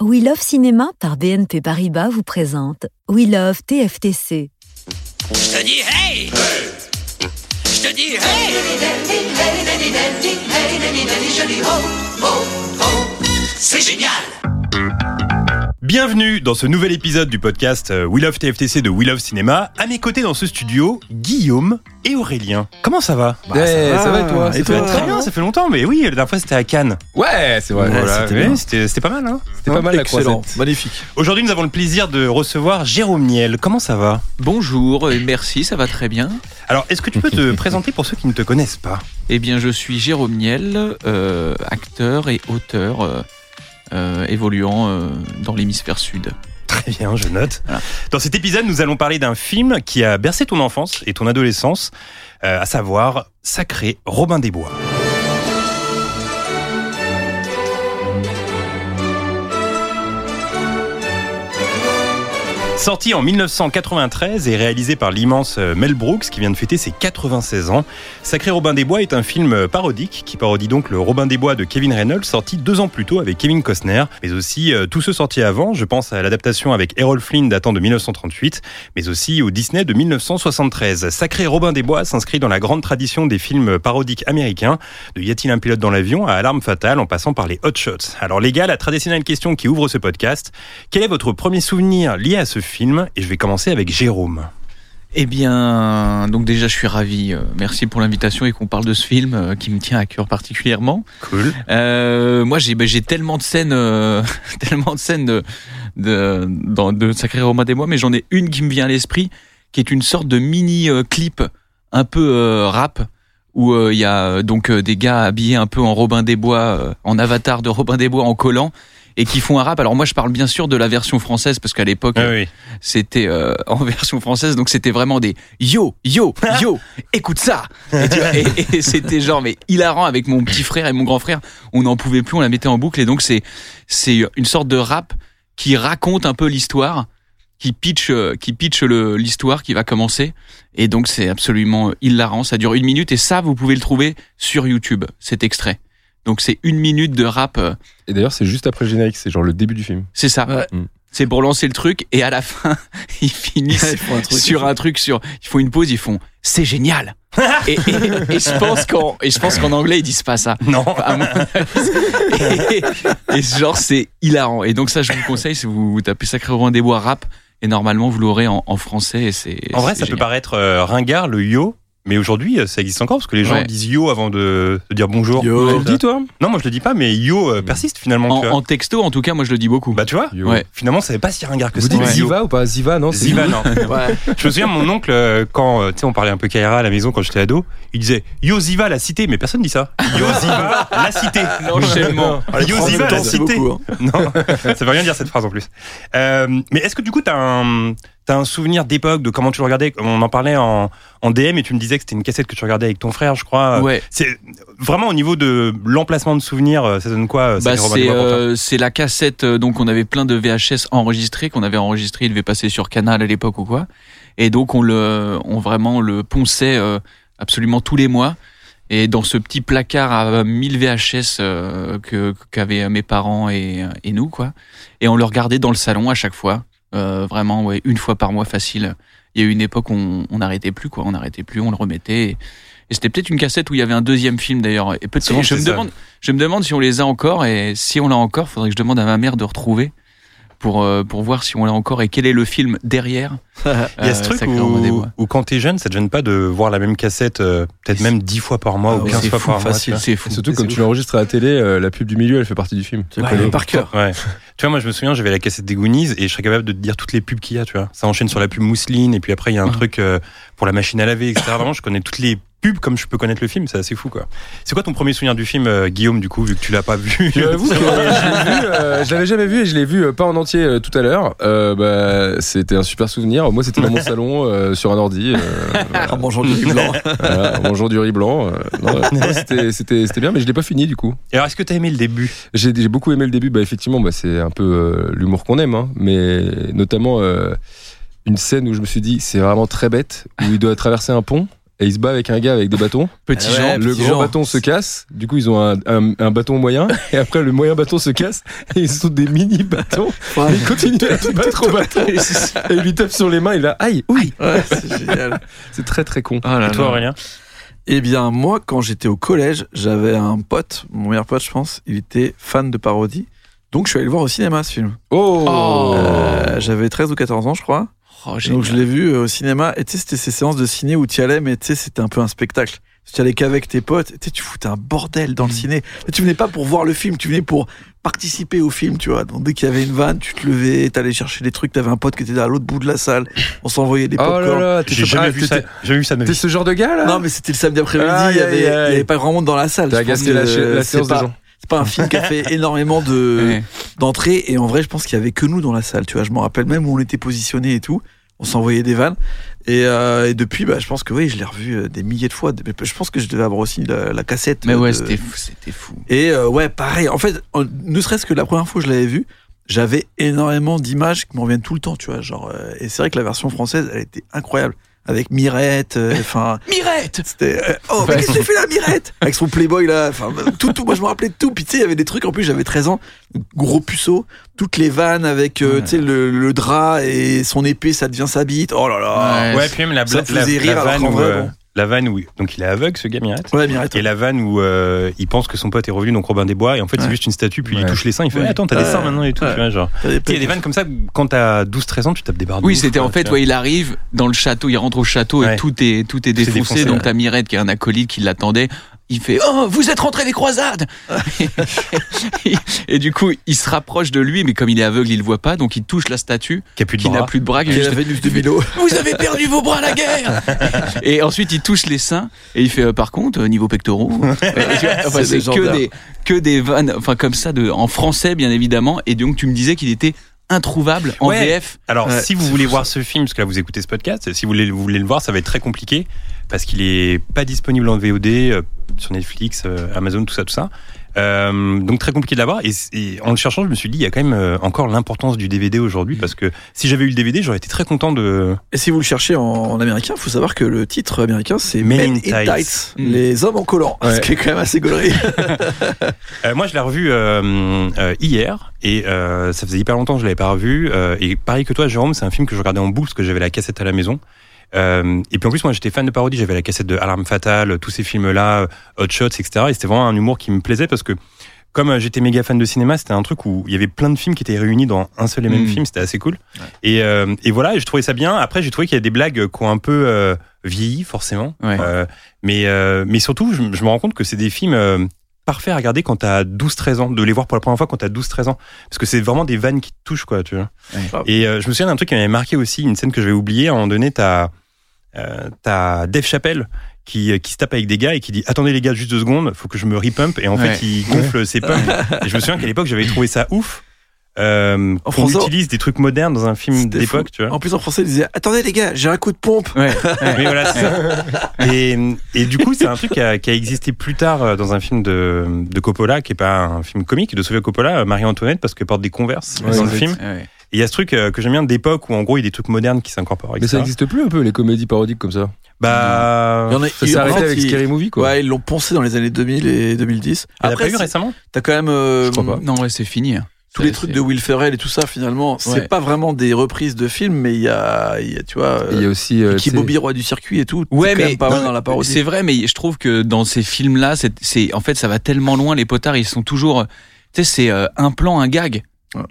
We Love Cinéma par BNP Paribas vous présente We Love TFTC. Je te dis hey! Je te dis hey! C'est génial! Bienvenue dans ce nouvel épisode du podcast euh, We Love TFTC de We Love Cinéma. À mes côtés dans ce studio, Guillaume et Aurélien. Comment ça va Eh, ça va et toi Et toi, Très bien, ça fait longtemps, mais oui, la dernière fois c'était à Cannes. Ouais, c'est vrai. Voilà, c'était ouais, bien, c'était c'était pas mal. Hein C'était pas mal la Excellent, croisette. magnifique. Aujourd'hui, nous avons le plaisir de recevoir Jérôme Niel. Comment ça va? Bonjour et merci, ça va très bien. Alors, est-ce que tu peux te présenter pour ceux qui ne te connaissent pas? Eh bien, je suis Jérôme Niel, euh, acteur et auteur euh, évoluant euh, dans l'hémisphère sud. Très bien, je note. Voilà. Dans cet épisode, nous allons parler d'un film qui a bercé ton enfance et ton adolescence, euh, à savoir Sacré Robin des Bois. Sorti en 1993 et réalisé par l'immense euh, Mel Brooks qui vient de fêter ses 96 ans, Sacré Robin des Bois est un film euh, parodique qui parodie donc le Robin des Bois de Kevin Reynolds sorti deux ans plus tôt avec Kevin Costner, mais aussi euh, tous ceux sortis avant. Je pense à l'adaptation avec Errol Flynn datant de 1938, mais aussi au Disney de 1973. Sacré Robin des Bois s'inscrit dans la grande tradition des films parodiques américains, de Y a-t-il un pilote dans l'avion à Alarme fatale en passant par les Hot Shots. Alors les gars, la traditionnelle question qui ouvre ce podcast, quel est votre premier souvenir lié à ce film Et je vais commencer avec Jérôme. Eh bien, donc déjà, je suis ravi. euh, merci pour l'invitation et qu'on parle de ce film euh, qui me tient à cœur particulièrement. Cool. Euh, moi, j'ai ben, j'ai tellement de scènes, euh, tellement de scènes de, de, dans, de Sacré Romain des Mois, mais j'en ai une qui me vient à l'esprit, qui est une sorte de mini euh, clip un peu rap où il y a donc des gars habillés un peu en Robin des Bois, en avatar de Robin des Bois en collant et qui font un rap. Alors moi, je parle bien sûr de la version française parce qu'à l'époque, Ah oui. c'était euh, en version française, donc c'était vraiment des yo, yo, yo, écoute ça. Et, et- et c'était genre mais hilarant avec mon petit frère et mon grand frère. On n'en pouvait plus, on la mettait en boucle et donc c'est c'est une sorte de rap qui raconte un peu l'histoire, qui pitch euh, qui pitch l'histoire qui va commencer. Et donc c'est absolument hilarant. Ça dure une minute et ça vous pouvez le trouver sur YouTube cet extrait. Donc c'est une minute de rap. euh, Et d'ailleurs, c'est juste après le générique, c'est genre le début du film. c'est ça. Ouais. Mm. C'est pour lancer le truc et à la fin ils finissent Ils font un truc. sur un truc sur ils font une pause ils font c'est génial et, et, et je pense qu'en et je pense qu'en anglais ils disent pas ça Non. Avis. et, et genre c'est hilarant et donc ça je vous conseille si vous, vous tapez Sacré Romain des Bois rap et normalement vous l'aurez en, en français et c'est En vrai, ça peut paraître euh, ringard, le yo. Mais aujourd'hui, euh, ça existe encore parce que les gens Ouais. disent yo avant de, de dire bonjour. Yo. Tu le dis, toi? Non, moi je le dis pas, mais yo euh, persiste finalement. en, tu vois. en texto en tout cas moi je le dis beaucoup Bah tu vois, Yo. Ouais. finalement, ça n'est pas si ringard que Vous ça. dites Ouais. Ziva ou pas Ziva, non Ziva, non. Ouais. Je me souviens, mon oncle, euh, quand tu sais, on parlait un peu Kaira à la maison quand j'étais ado, il disait Yo Ziva, la cité, mais personne dit ça. Yo Ziva, la cité. l'enchaînement Yo Ziva, la cité. beaucoup, hein. Non, ça veut rien dire cette phrase en plus. Euh, mais est-ce que du coup, t'as un, t'as un souvenir d'époque de comment tu le regardais? On en parlait en, en DM et tu me disais que c'était une cassette que tu regardais avec ton frère, je crois. ouais. C'est vraiment au niveau de l'emplacement de souvenirs, euh, ça donne quoi euh, Bah, c'est euh, c'est la cassette donc on avait plein de VHS enregistrés qu'on avait enregistrés il devait passer sur Canal à l'époque ou quoi. Et donc on le on vraiment le ponçait absolument tous les mois. Et dans ce petit placard à 1000 VHS que qu'avaient mes parents et, et nous quoi. Et on le regardait dans le salon à chaque fois euh, vraiment ouais une fois par mois facile. Il y a eu une époque où on n'arrêtait plus quoi. On n'arrêtait plus on le remettait. Et, et c'était peut-être une cassette où il y avait un deuxième film d'ailleurs. Et peut-être je me ça. demande je me demande si on les a encore. Et si on l'a encore, faudrait que je demande à ma mère de retrouver pour euh, pour voir si on l'a encore et quel est le film derrière. Il y a ce euh, truc où, où quand t'es jeune, ça te gêne pas de voir la même cassette euh, peut-être même 10 fois par mois Ah ou ouais, 15 c'est fois fou, par mois. facile. tu vois. C'est fou. Et Surtout quand tu l'enregistres à la télé, euh, la pub du milieu, elle fait partie du film. Tu le Ouais. connais par cœur. Ouais. tu vois, moi, je me souviens, j'avais la cassette des Goonies et je serais capable de te dire toutes les pubs qu'il y a, tu vois. Ça enchaîne sur la pub mousseline et puis après, il y a un Ah. truc euh, pour la machine à laver, etc. Vraiment, je connais toutes les pub comme je peux connaître le film, c'est assez fou quoi. C'est quoi ton premier souvenir du film, euh, Guillaume, du coup, vu que tu l'as pas vu? J'avoue que euh, je l'avais jamais vu et je l'ai vu euh, pas en entier euh, tout à l'heure. Euh, bah, c'était un super souvenir. Moi, c'était dans mon salon euh, sur un ordi, euh, En mangeant du riz blanc. voilà, en mangeant du riz blanc. euh, c'était, bien, mais je l'ai pas fini du coup. Et alors, est-ce que t'as aimé le début? J'ai, beaucoup aimé le début. Bah, effectivement, bah, c'est un peu euh, l'humour qu'on aime, hein, mais notamment euh, une scène où je me suis dit, c'est vraiment très bête, où il doit traverser un pont. Et il se bat avec un gars avec des bâtons. Petit Ah ouais, Jean. le petit grand Jean. bâton se casse. Du coup, ils ont un, un- un bâton moyen. Et après, le moyen bâton se casse. Et ils sont des mini bâtons. Ouais. Et ils continuent à se battre au bâton. Et il lui tape sur les mains. Il a aïe, oui. Ouais, c'est génial. C'est très très con. Ah là Et toi, là. Aurélien? Eh bien, moi, quand j'étais au collège, j'avais un pote, mon meilleur pote, je pense, il était fan de parodie. Donc, je suis allé le voir au cinéma, ce film. Oh, Oh. Euh, j'avais 13 ou 14 ans, je crois. Oh, donc, je l'ai vu euh, au cinéma. Et tu sais, c'était ces séances de ciné où tu y allais, mais tu sais, c'était un peu un spectacle. Tu y allais qu'avec tes potes. Tu sais, tu foutais un bordel dans le ciné. Et tu venais pas pour voir le film, tu venais pour participer au film, tu vois. Donc, dès qu'il y avait une vanne, tu te levais, t'allais chercher des trucs. T'avais un pote qui était à l'autre bout de la salle. On s'envoyait des Oh là là, J'ai jamais vu ça. Jamais vu ça T'es ce genre de gars là? Non, mais c'était le samedi après-midi. Il y avait, y pas grand monde dans la salle. T'as agacé la, la c'est séance de pas- gens. C'est pas un film qui a fait énormément de Ouais. d'entrées et en vrai, je pense qu'il y avait que nous dans la salle. Tu vois, je me rappelle même où on était positionnés et tout. On s'envoyait des vannes et, euh, et depuis, bah, je pense que oui, je l'ai revu euh, des milliers de fois. Je pense que je devais avoir aussi la, la cassette. Mais euh, ouais, de- c'était fou, c'était fou. Et euh, ouais, pareil. En fait, ne serait-ce que la première fois que je l'avais vu, j'avais énormément d'images qui me reviennent tout le temps. Tu vois, genre. euh, et c'est vrai que la version française, elle était incroyable avec Mirette. euh, Enfin. Mirette C'était euh, oh mais qu'est-ce que tu fais là Mirette? Avec son Playboy là enfin tout tout moi je me rappelais de tout puis tu sais il y avait des trucs en plus j'avais 13 ans gros puceau toutes les vannes avec euh, Ouais. tu sais le, le drap et son épée ça devient sa bite oh là là Ouais. Ouais, puis même la, Ça bla- me la, faisait la rire, alors vanne qu'en où, vrai, euh, bon. La vanne où donc il est aveugle ce gars Mirette. ouais Mirette Et la vanne où euh, il pense que son pote est revenu donc Robin des Bois et en fait c'est juste une statue puis il touche les seins il fait Ouais. attends t'as des seins maintenant et tout Ouais. tu vois genre il y a des vannes comme ça quand t'as 12-13 ans tu tapes des barres de Oui, c'était en fait, ouais, il arrive dans le château, il rentre au château Ouais. et tout est, tout est défoncé. défoncé, donc ouais. t'as Mirette qui est un acolyte qui l'attendait. Il fait Oh, vous êtes rentré des croisades Et du coup, il se rapproche de lui, mais comme il est aveugle, il le voit pas, donc il touche la statue qui a plus de qui n'a bras. plus de bras. qui la juste- Vénus de Milo Vous avez perdu vos bras à la guerre Et ensuite, il touche les seins et il fait euh, par contre, euh, niveau pectoraux, euh, enfin, C'est que des, que des vannes, enfin comme ça, de, en français bien évidemment. Et donc, tu me disais qu'il était introuvable en Ouais. VF. Alors, si vous voulez fou, voir ce film, parce que là vous écoutez ce podcast, si vous voulez, vous voulez le voir, ça va être très compliqué parce qu'il est pas disponible en VOD euh, sur Netflix, euh, Amazon, tout ça, tout ça. Euh, donc très compliqué de l'avoir. Et, et en le cherchant, je me suis dit, il y a quand même euh, encore l'importance du DVD aujourd'hui parce que si j'avais eu le DVD, j'aurais été très content de. et si vous le cherchez en, en américain faut savoir que le titre américain c'est Men Men in Tights. Tights Mm. les hommes en collant Ouais. ce qui est quand même assez gaulerie Euh, moi, je l'ai revu euh, euh, hier et euh, ça faisait hyper longtemps que je l'avais pas revu. Euh, et pareil que toi, Jérôme, c'est un film que je regardais en boucle parce que j'avais la cassette à la maison. Euh, et puis en plus, moi, j'étais fan de parodie. J'avais la cassette de Alarme Fatale, tous ces films-là, euh, Hot Shots, etc. Et c'était vraiment un humour qui me plaisait parce que comme euh, j'étais méga fan de cinéma, c'était un truc où il y avait plein de films qui étaient réunis dans un seul et même Mm. film. C'était assez cool. Et, euh, et voilà, et je trouvais ça bien. Après, j'ai trouvé qu'il y a des blagues qui ont un peu euh, vieilli, forcément. Ouais. Mais, euh, mais surtout, je, je me rends compte que c'est des films parfaits à regarder quand t'as 12-13 ans, de les voir pour la première fois quand t'as 12-13 ans. Parce que c'est vraiment des vannes qui te touchent, quoi, tu vois. Ouais. Et euh, je me souviens d'un truc qui m'avait marqué aussi, une scène que je vais oublier. À un moment donné, t'as euh, t'as Dave Chappelle qui, qui se tape avec des gars et qui dit Attendez les gars, juste deux secondes, faut que je me repump. Et en Ouais. fait, il gonfle ses pumps. et je me souviens qu'à l'époque, j'avais trouvé ça ouf. Euh, En qu'on français, utilise des trucs modernes dans un film d'époque, tu vois. en plus en français il disait attendez les gars j'ai un coup de pompe Ouais. Mais voilà, c'est ça. Et, et du coup, c'est un truc qui a, qui a existé plus tard euh, dans un film de, de Coppola, qui est pas un film comique, de Sofia Coppola, euh, Marie-Antoinette, parce qu'elle porte des converses Ouais, dans le film. Ouais. Et il y a ce truc euh, que j'aime bien d'époque où, en gros, il y a des trucs modernes qui s'incorporent. Mais ça etc. existe plus un peu les comédies parodiques comme ça. Bah. Il y en a- Ça s'est en arrêté fait, avec Scary Movie quoi. Ouais, ils l'ont poncé dans les années 2000 et 2010. Il n'y a Après, pas eu c'est- récemment? T'as quand même euh, Je crois pas. Non, ouais, c'est fini. hein. tous C'est- les trucs c'est- de Will Ferrell et tout ça. Finalement, c'est Ouais. pas vraiment des reprises de films, mais il y a, il y a, tu vois, Il y a aussi euh, qui sais, Bobby roi du circuit et tout. Ouais, c'est quand mais même pas non, dans la parodie. C'est vrai, mais je trouve que dans ces films-là, c'est, c'est, en fait, ça va tellement loin. Les potards, ils sont toujours, tu sais, c'est euh, un plan, un gag.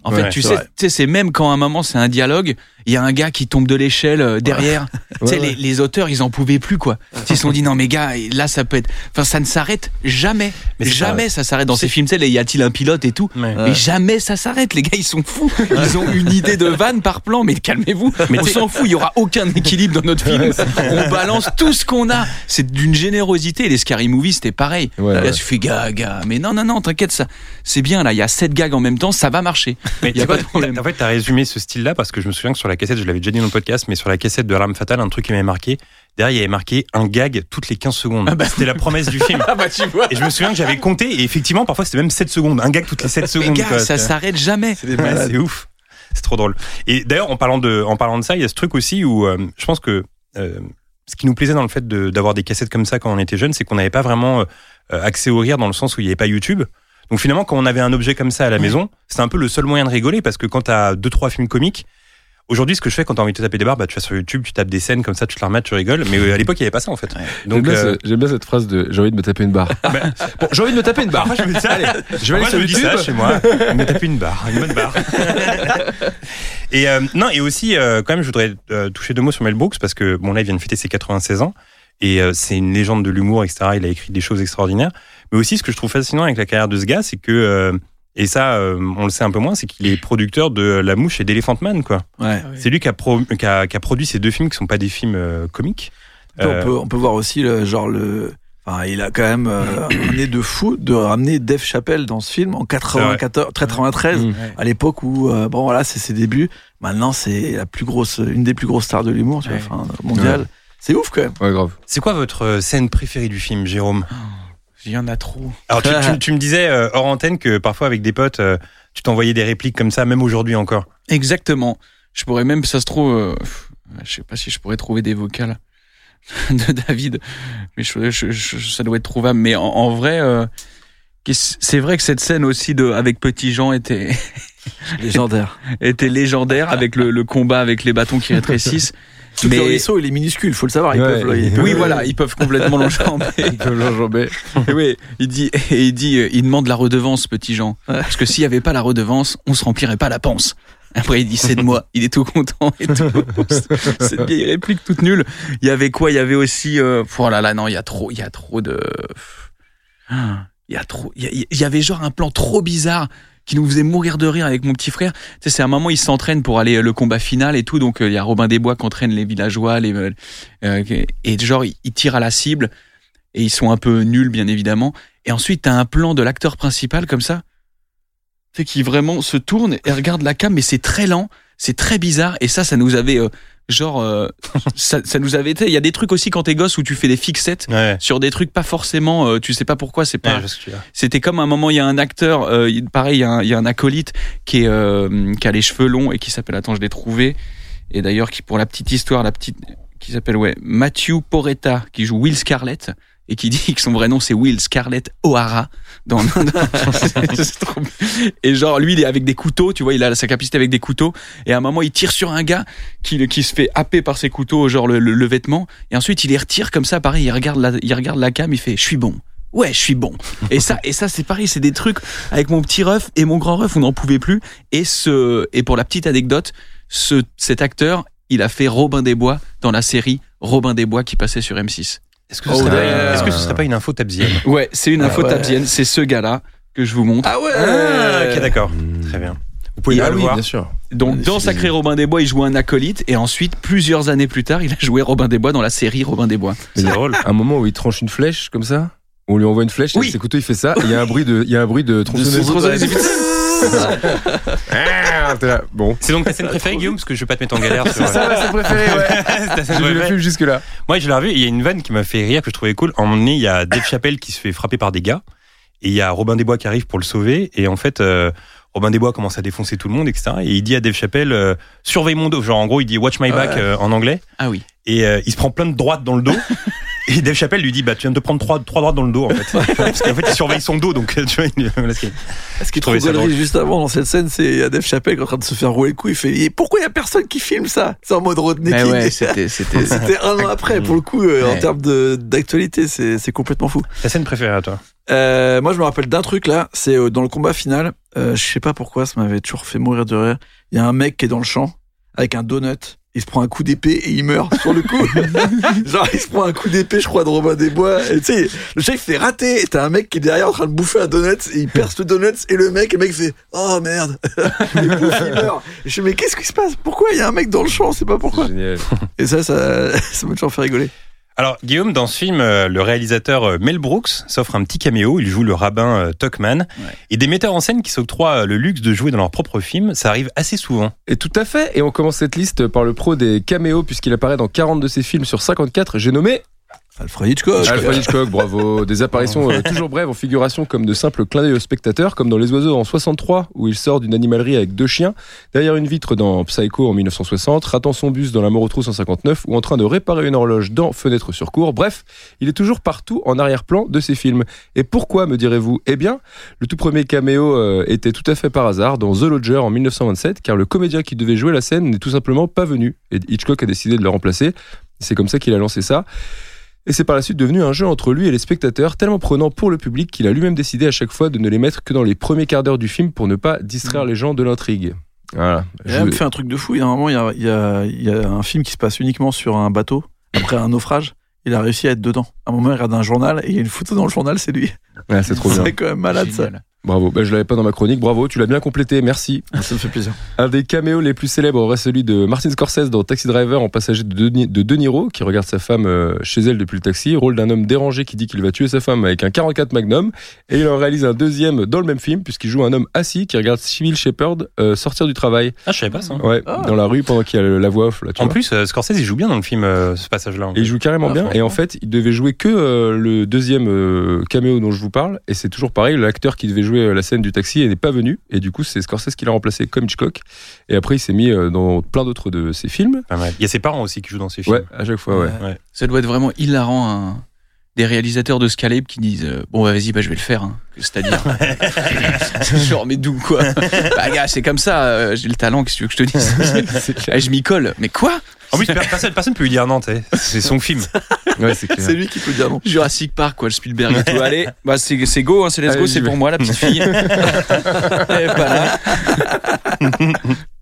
En Ouais, fait, tu c'est sais, tu sais, c'est même quand à un moment c'est un dialogue, il y a un gars qui tombe de l'échelle euh, derrière. tu sais, Ouais, les, auteurs, ils en pouvaient plus quoi. Ils se sont dit non mais gars, là ça peut être, enfin ça ne s'arrête jamais, Mais jamais ça s'arrête dans ces films. Tu sais, y a-t-il un pilote et tout? Mais jamais ça s'arrête, les gars, ils sont fous. Ils ont une idée de vanne par plan, mais calmez-vous. Mais on s'en fout, il y aura aucun équilibre dans notre film. On balance tout ce qu'on a. C'est d'une générosité. Les Scary Movies, c'était pareil. Ouais, Là, ouais. tu fais gars, gars. Mais non, non, non, t'inquiète, ça, c'est bien là. Il y a sept gags en même temps, ça va marcher. Mais Y a tu pas vois, de problème. En fait, t'as résumé ce style-là parce que je me souviens que sur la cassette, je l'avais déjà dit dans le podcast, mais sur la cassette de L'arme fatale, un truc qui m'avait marqué, derrière, il y avait marqué un gag toutes les 15 secondes. C'était la promesse du film. Ah bah tu vois. Et je me souviens que j'avais compté, et effectivement, parfois, c'était même 7 secondes. Un gag toutes les 7 Mais secondes. gars, quoi. ça s'arrête jamais. C'est malades. c'est ouf. C'est trop drôle. Et d'ailleurs, en parlant de, en parlant de ça, il y a ce truc aussi où euh, je pense que euh, ce qui nous plaisait dans le fait de- d'avoir des cassettes comme ça quand on était jeune, c'est qu'on n'avait pas vraiment euh, accès au rire dans le sens où il n'y avait pas YouTube. Donc finalement, quand on avait un objet comme ça à la maison, c'était un peu le seul moyen de rigoler parce que quand t'as deux trois films comiques, aujourd'hui, ce que je fais quand t'as envie de te taper des barres, bah tu vas sur YouTube, tu tapes des scènes comme ça, tu te la remates, tu rigoles. Mais euh, à l'époque, il n'y avait pas ça en fait. Donc bien, euh, ce- j'aime bien cette phrase de j'ai envie de me taper une barre. bon, j'ai envie de me taper une barre. Je me dis ça. Allez, je vais aller sur dis ça YouTube. chez moi. Me tape une barre, une bonne barre. et euh, non, et aussi, euh, quand même, je voudrais toucher deux mots sur Mel Brooks parce que bon là, il vient de fêter ses 96 ans et c'est une légende de l'humour, etc. Il a écrit des choses extraordinaires. Mais aussi, ce que je trouve fascinant avec la carrière de ce gars, c'est que euh, et ça, euh, on le sait un peu moins, c'est qu'il est producteur de La Mouche et d'Elephant Man, quoi. Ouais. C'est lui qui a, pro- qui, a, qui a produit ces deux films qui sont pas des films euh, comiques. Euh, On, peut, on peut voir aussi le genre le. Enfin, il a quand même euh, nez de fou de ramener Dave Chappelle dans ce film en 94, 93, Mm. à l'époque où euh, bon voilà c'est ses débuts. Maintenant c'est la plus grosse, une des plus grosses stars de l'humour, tu vois, Ouais. enfin mondiale. C'est ouf quand même. Ouais, grave. C'est quoi votre scène préférée du film, Jérôme? Il y en a trop. Alors, tu, tu- tu me disais euh, hors antenne que parfois avec des potes, euh, tu t'envoyais des répliques comme ça, même aujourd'hui encore. Exactement. Je pourrais même, ça se trouve, euh, je sais pas si je pourrais trouver des vocales de David, mais je, je- je- ça doit être trouvable. Mais en, en vrai, euh, c'est vrai que cette scène aussi de avec Petit Jean était Légendaire. était légendaire avec le, le combat avec les bâtons qui rétrécissent. Tout Mais- le ruisseau il est minuscule, faut le savoir. Ils Ouais. peuvent, ils peuvent- Oui, voilà, ils peuvent complètement l'enjamber. De l'enjamber. Et oui, il dit, et il dit, euh, il demande la redevance, petit Jean. Ouais. Parce que s'il y avait pas la redevance, on se remplirait pas la panse. Après, il dit, c'est de moi. Il est tout content et tout. Cette vieille réplique toute nulle. Il y avait quoi? Il y avait aussi, euh, oh là là, non, il y a trop, il y a trop de, il y a trop, il y, avait genre un plan trop bizarre qui nous faisait mourir de rire avec mon petit frère. Tu sais, c'est un moment, il s'entraîne pour aller euh, le combat final et tout. Donc, euh, il y a Robin Desbois qui entraîne les villageois, les, euh, euh, et genre, il tire à la cible et ils sont un peu nuls, bien évidemment. Et ensuite, t'as un plan de l'acteur principal comme ça, tu sais, qui vraiment se tourne et regarde la cam, mais c'est très lent, c'est très bizarre. Et ça, ça nous avait, euh, genre, euh, ça, ça nous avait été. Il y a des trucs aussi quand t'es gosse où tu fais des fixettes Ouais. sur des trucs pas forcément, euh, tu sais pas pourquoi, c'est pas. C'était comme un moment, il y a un acteur, euh, il- pareil, il y, a un, il y a un acolyte qui, est, euh, qui a les cheveux longs et qui s'appelle, attends, je l'ai trouvé. Et d'ailleurs, qui pour la petite histoire, la petite, qui s'appelle ouais, Matthew Poretta, qui joue Will Scarlett et qui dit que son vrai nom c'est Will Scarlett O'Hara. Dans, trop- et genre lui, il est avec des couteaux, tu vois, il a sa capacité avec des couteaux. Et à un moment, il tire sur un gars qui, qui se fait happer par ses couteaux, genre le, le- le vêtement. Et ensuite, il les retire comme ça, pareil. Il regarde la, il regarde la cam, il fait, je suis bon. Ouais, je suis bon. Et ça, et ça, c'est pareil, c'est des trucs avec mon petit ref et mon grand ref, on n'en pouvait plus. Et ce, et pour la petite anecdote, ce, cet acteur, il a fait Robin des Bois dans la série Robin des Bois qui passait sur M6. Est-ce que, ce Oh, serait pas- ouais. est-ce que ce serait pas une info tabzienne Ouais, c'est une Ah info ouais. tabzienne, c'est ce gars-là que je vous montre. Ah ouais. Ah, ok, d'accord. Très bien. Vous pouvez ah le oui, voir. bien sûr. Donc dans Sacré Robin des Bois, il jouait un acolyte et ensuite, plusieurs années plus tard, il a joué Robin des Bois dans la série Robin des Bois. C'est drôle. Un moment où il tranche une flèche comme ça? On lui envoie une flèche, et Oui. avec ses couteaux, il fait ça. et Il y a un bruit de, il y a un bruit de tronçonneuse. Ah, là. Bon. C'est donc ta scène préférée, Guillaume, parce que je vais pas te mettre en galère. sur- C'est ça, c'est préféré, ouais. C'est ta scène J'ai vu le préférée. film jusque là. Moi, je l'ai revu. Il y a une vanne qui m'a fait rire que je trouvais cool. En un moment donné, il y a Dave Chappelle qui se fait frapper par des gars. Et il y a Robin Desbois qui arrive pour le sauver. Et en fait, euh, Robin Desbois commence à défoncer tout le monde, etc. Et il dit à Dave Chappelle, euh, surveille mon dos. Genre, en gros, il dit watch my back Ouais. euh, en anglais. Ah oui. Et euh, il se prend plein de droites dans le dos. Et Dave Chappelle lui dit, bah, tu viens de te prendre trois, trois droites dans le dos, en fait. Parce qu'en fait, il surveille son dos, donc, tu vois, il- voilà ce qui est- Ce qui est Je trouvais trop gaulerie juste avant dans cette scène, c'est il y a Dave Chappelle qui est en train de se faire rouler le cou. Il fait Et pourquoi il y a personne qui filme ça? C'est en mode road Mais naked. ouais, c'était, c'était, C'était un an après, pour le coup, euh, en termes de- d'actualité, c'est c'est complètement fou. Ta scène préférée à toi? Euh, moi, je me rappelle d'un truc là, c'est euh, dans le combat final. euh, je sais pas pourquoi, ça m'avait toujours fait mourir de rire. Il y a un mec qui est dans le champ avec un donut. Il se prend un coup d'épée et il meurt sur le coup. Genre, il se prend un coup d'épée, je crois, de Robin des Bois. Et tu sais, le il fait rater. Et t'as un mec qui est derrière en train de bouffer un donut. Et il perce le donut. Et le mec, le mec fait Oh merde. il bouffe, il meurt. Et je fais Mais qu'est-ce qui se passe? Pourquoi il y a un mec dans le champ? On sait pas pourquoi. Génial. Et ça, ça, ça m'a toujours fait rigoler. Alors, Guillaume, dans ce film, euh, le réalisateur euh, Mel Brooks s'offre un petit caméo. Il joue le rabbin euh, Tuckman. Et des metteurs en scène qui s'octroient le luxe de jouer dans leur propre film, ça arrive assez souvent. Et tout à fait. Et on commence cette liste par le pro des caméos, puisqu'il apparaît dans 40 de ses films sur 54. J'ai nommé Alfred Hitchcock. Alfred Hitchcock, bravo. Des apparitions euh, toujours brèves en figuration comme de simples clins d'œil aux spectateurs, comme dans Les Oiseaux en 63, où il sort d'une animalerie avec deux chiens, derrière une vitre dans Psycho en 1960, ratant son bus dans La mort aux trousses en 59, ou en train de réparer une horloge dans Fenêtre sur cour. Bref, il est toujours partout en arrière-plan de ses films. Et pourquoi, me direz-vous? Eh bien, le tout premier caméo euh, était tout à fait par hasard dans The Lodger en 1927, car le comédien qui devait jouer la scène n'est tout simplement pas venu. Et Hitchcock a décidé de le remplacer. C'est comme ça qu'il a lancé ça. Et c'est par la suite devenu un jeu entre lui et les spectateurs, tellement prenant pour le public qu'il a lui-même décidé à chaque fois de ne les mettre que dans les premiers quarts d'heure du film pour ne pas distraire les gens de l'intrigue. Voilà. Et là, il me fait un truc de fou. Il y a un moment, il y a, il y a- il y a un film qui se passe uniquement sur un bateau, après un naufrage. Il a réussi à être dedans. À un moment, il regarde un journal et il y a une photo dans le journal, c'est lui. Ouais, c'est trop bien. C'est quand même malade, ça. Génial. Bravo. Bah, je l'avais pas dans ma chronique. Bravo, tu l'as bien complété. Merci. Ça me fait plaisir. Un des caméos les plus célèbres aurait celui de Martin Scorsese dans Taxi Driver en passager de De, Ni- de De Niro, qui regarde sa femme euh, chez elle depuis le taxi. Rôle d'un homme dérangé qui dit qu'il va tuer sa femme avec un 44 Magnum. Et il en réalise un deuxième dans le même film, puisqu'il joue un homme assis qui regarde Civil Shepard euh, sortir du travail. Ah, je savais pas ça. Ouais, Ah. dans la rue pendant qu'il y a la voix off. Là, tu En vois. plus, euh, Scorsese, il joue bien dans le film, euh, ce passage-là. il joue carrément Ah, bien. Et en fait, il devait jouer que euh, le deuxième euh, caméo dont je vous parle. Et c'est toujours pareil. L'acteur qui devait jouer euh, la scène du taxi n'est pas venu. Et du coup, c'est Scorsese qui l'a remplacé comme Hitchcock. Et après, il s'est mis euh, dans plein d'autres de ses films. Pas mal. Il y a ses parents aussi qui jouent dans ces films. Ouais, à chaque fois, ouais. Ouais. Ça doit être vraiment hilarant. hein. Des réalisateurs de Scalab qui disent euh, Bon, bah, vas-y, bah, je vais le faire. hein. C'est-à-dire. Genre, mais d'où, quoi? Bah, gars, c'est comme ça. euh, J'ai le talent, qu'est-ce que tu veux que je te dise? Je m'y colle. Mais quoi? En plus, per- personne, personne peut lui dire non, t'sais. c'est son film. Ouais, c'est clair. C'est lui qui peut dire non. Jurassic Park, quoi, le Spielberg et tout. Allez, bah, c'est c'est go, hein, c'est let's go, c'est pour moi, la petite fille. Et voilà.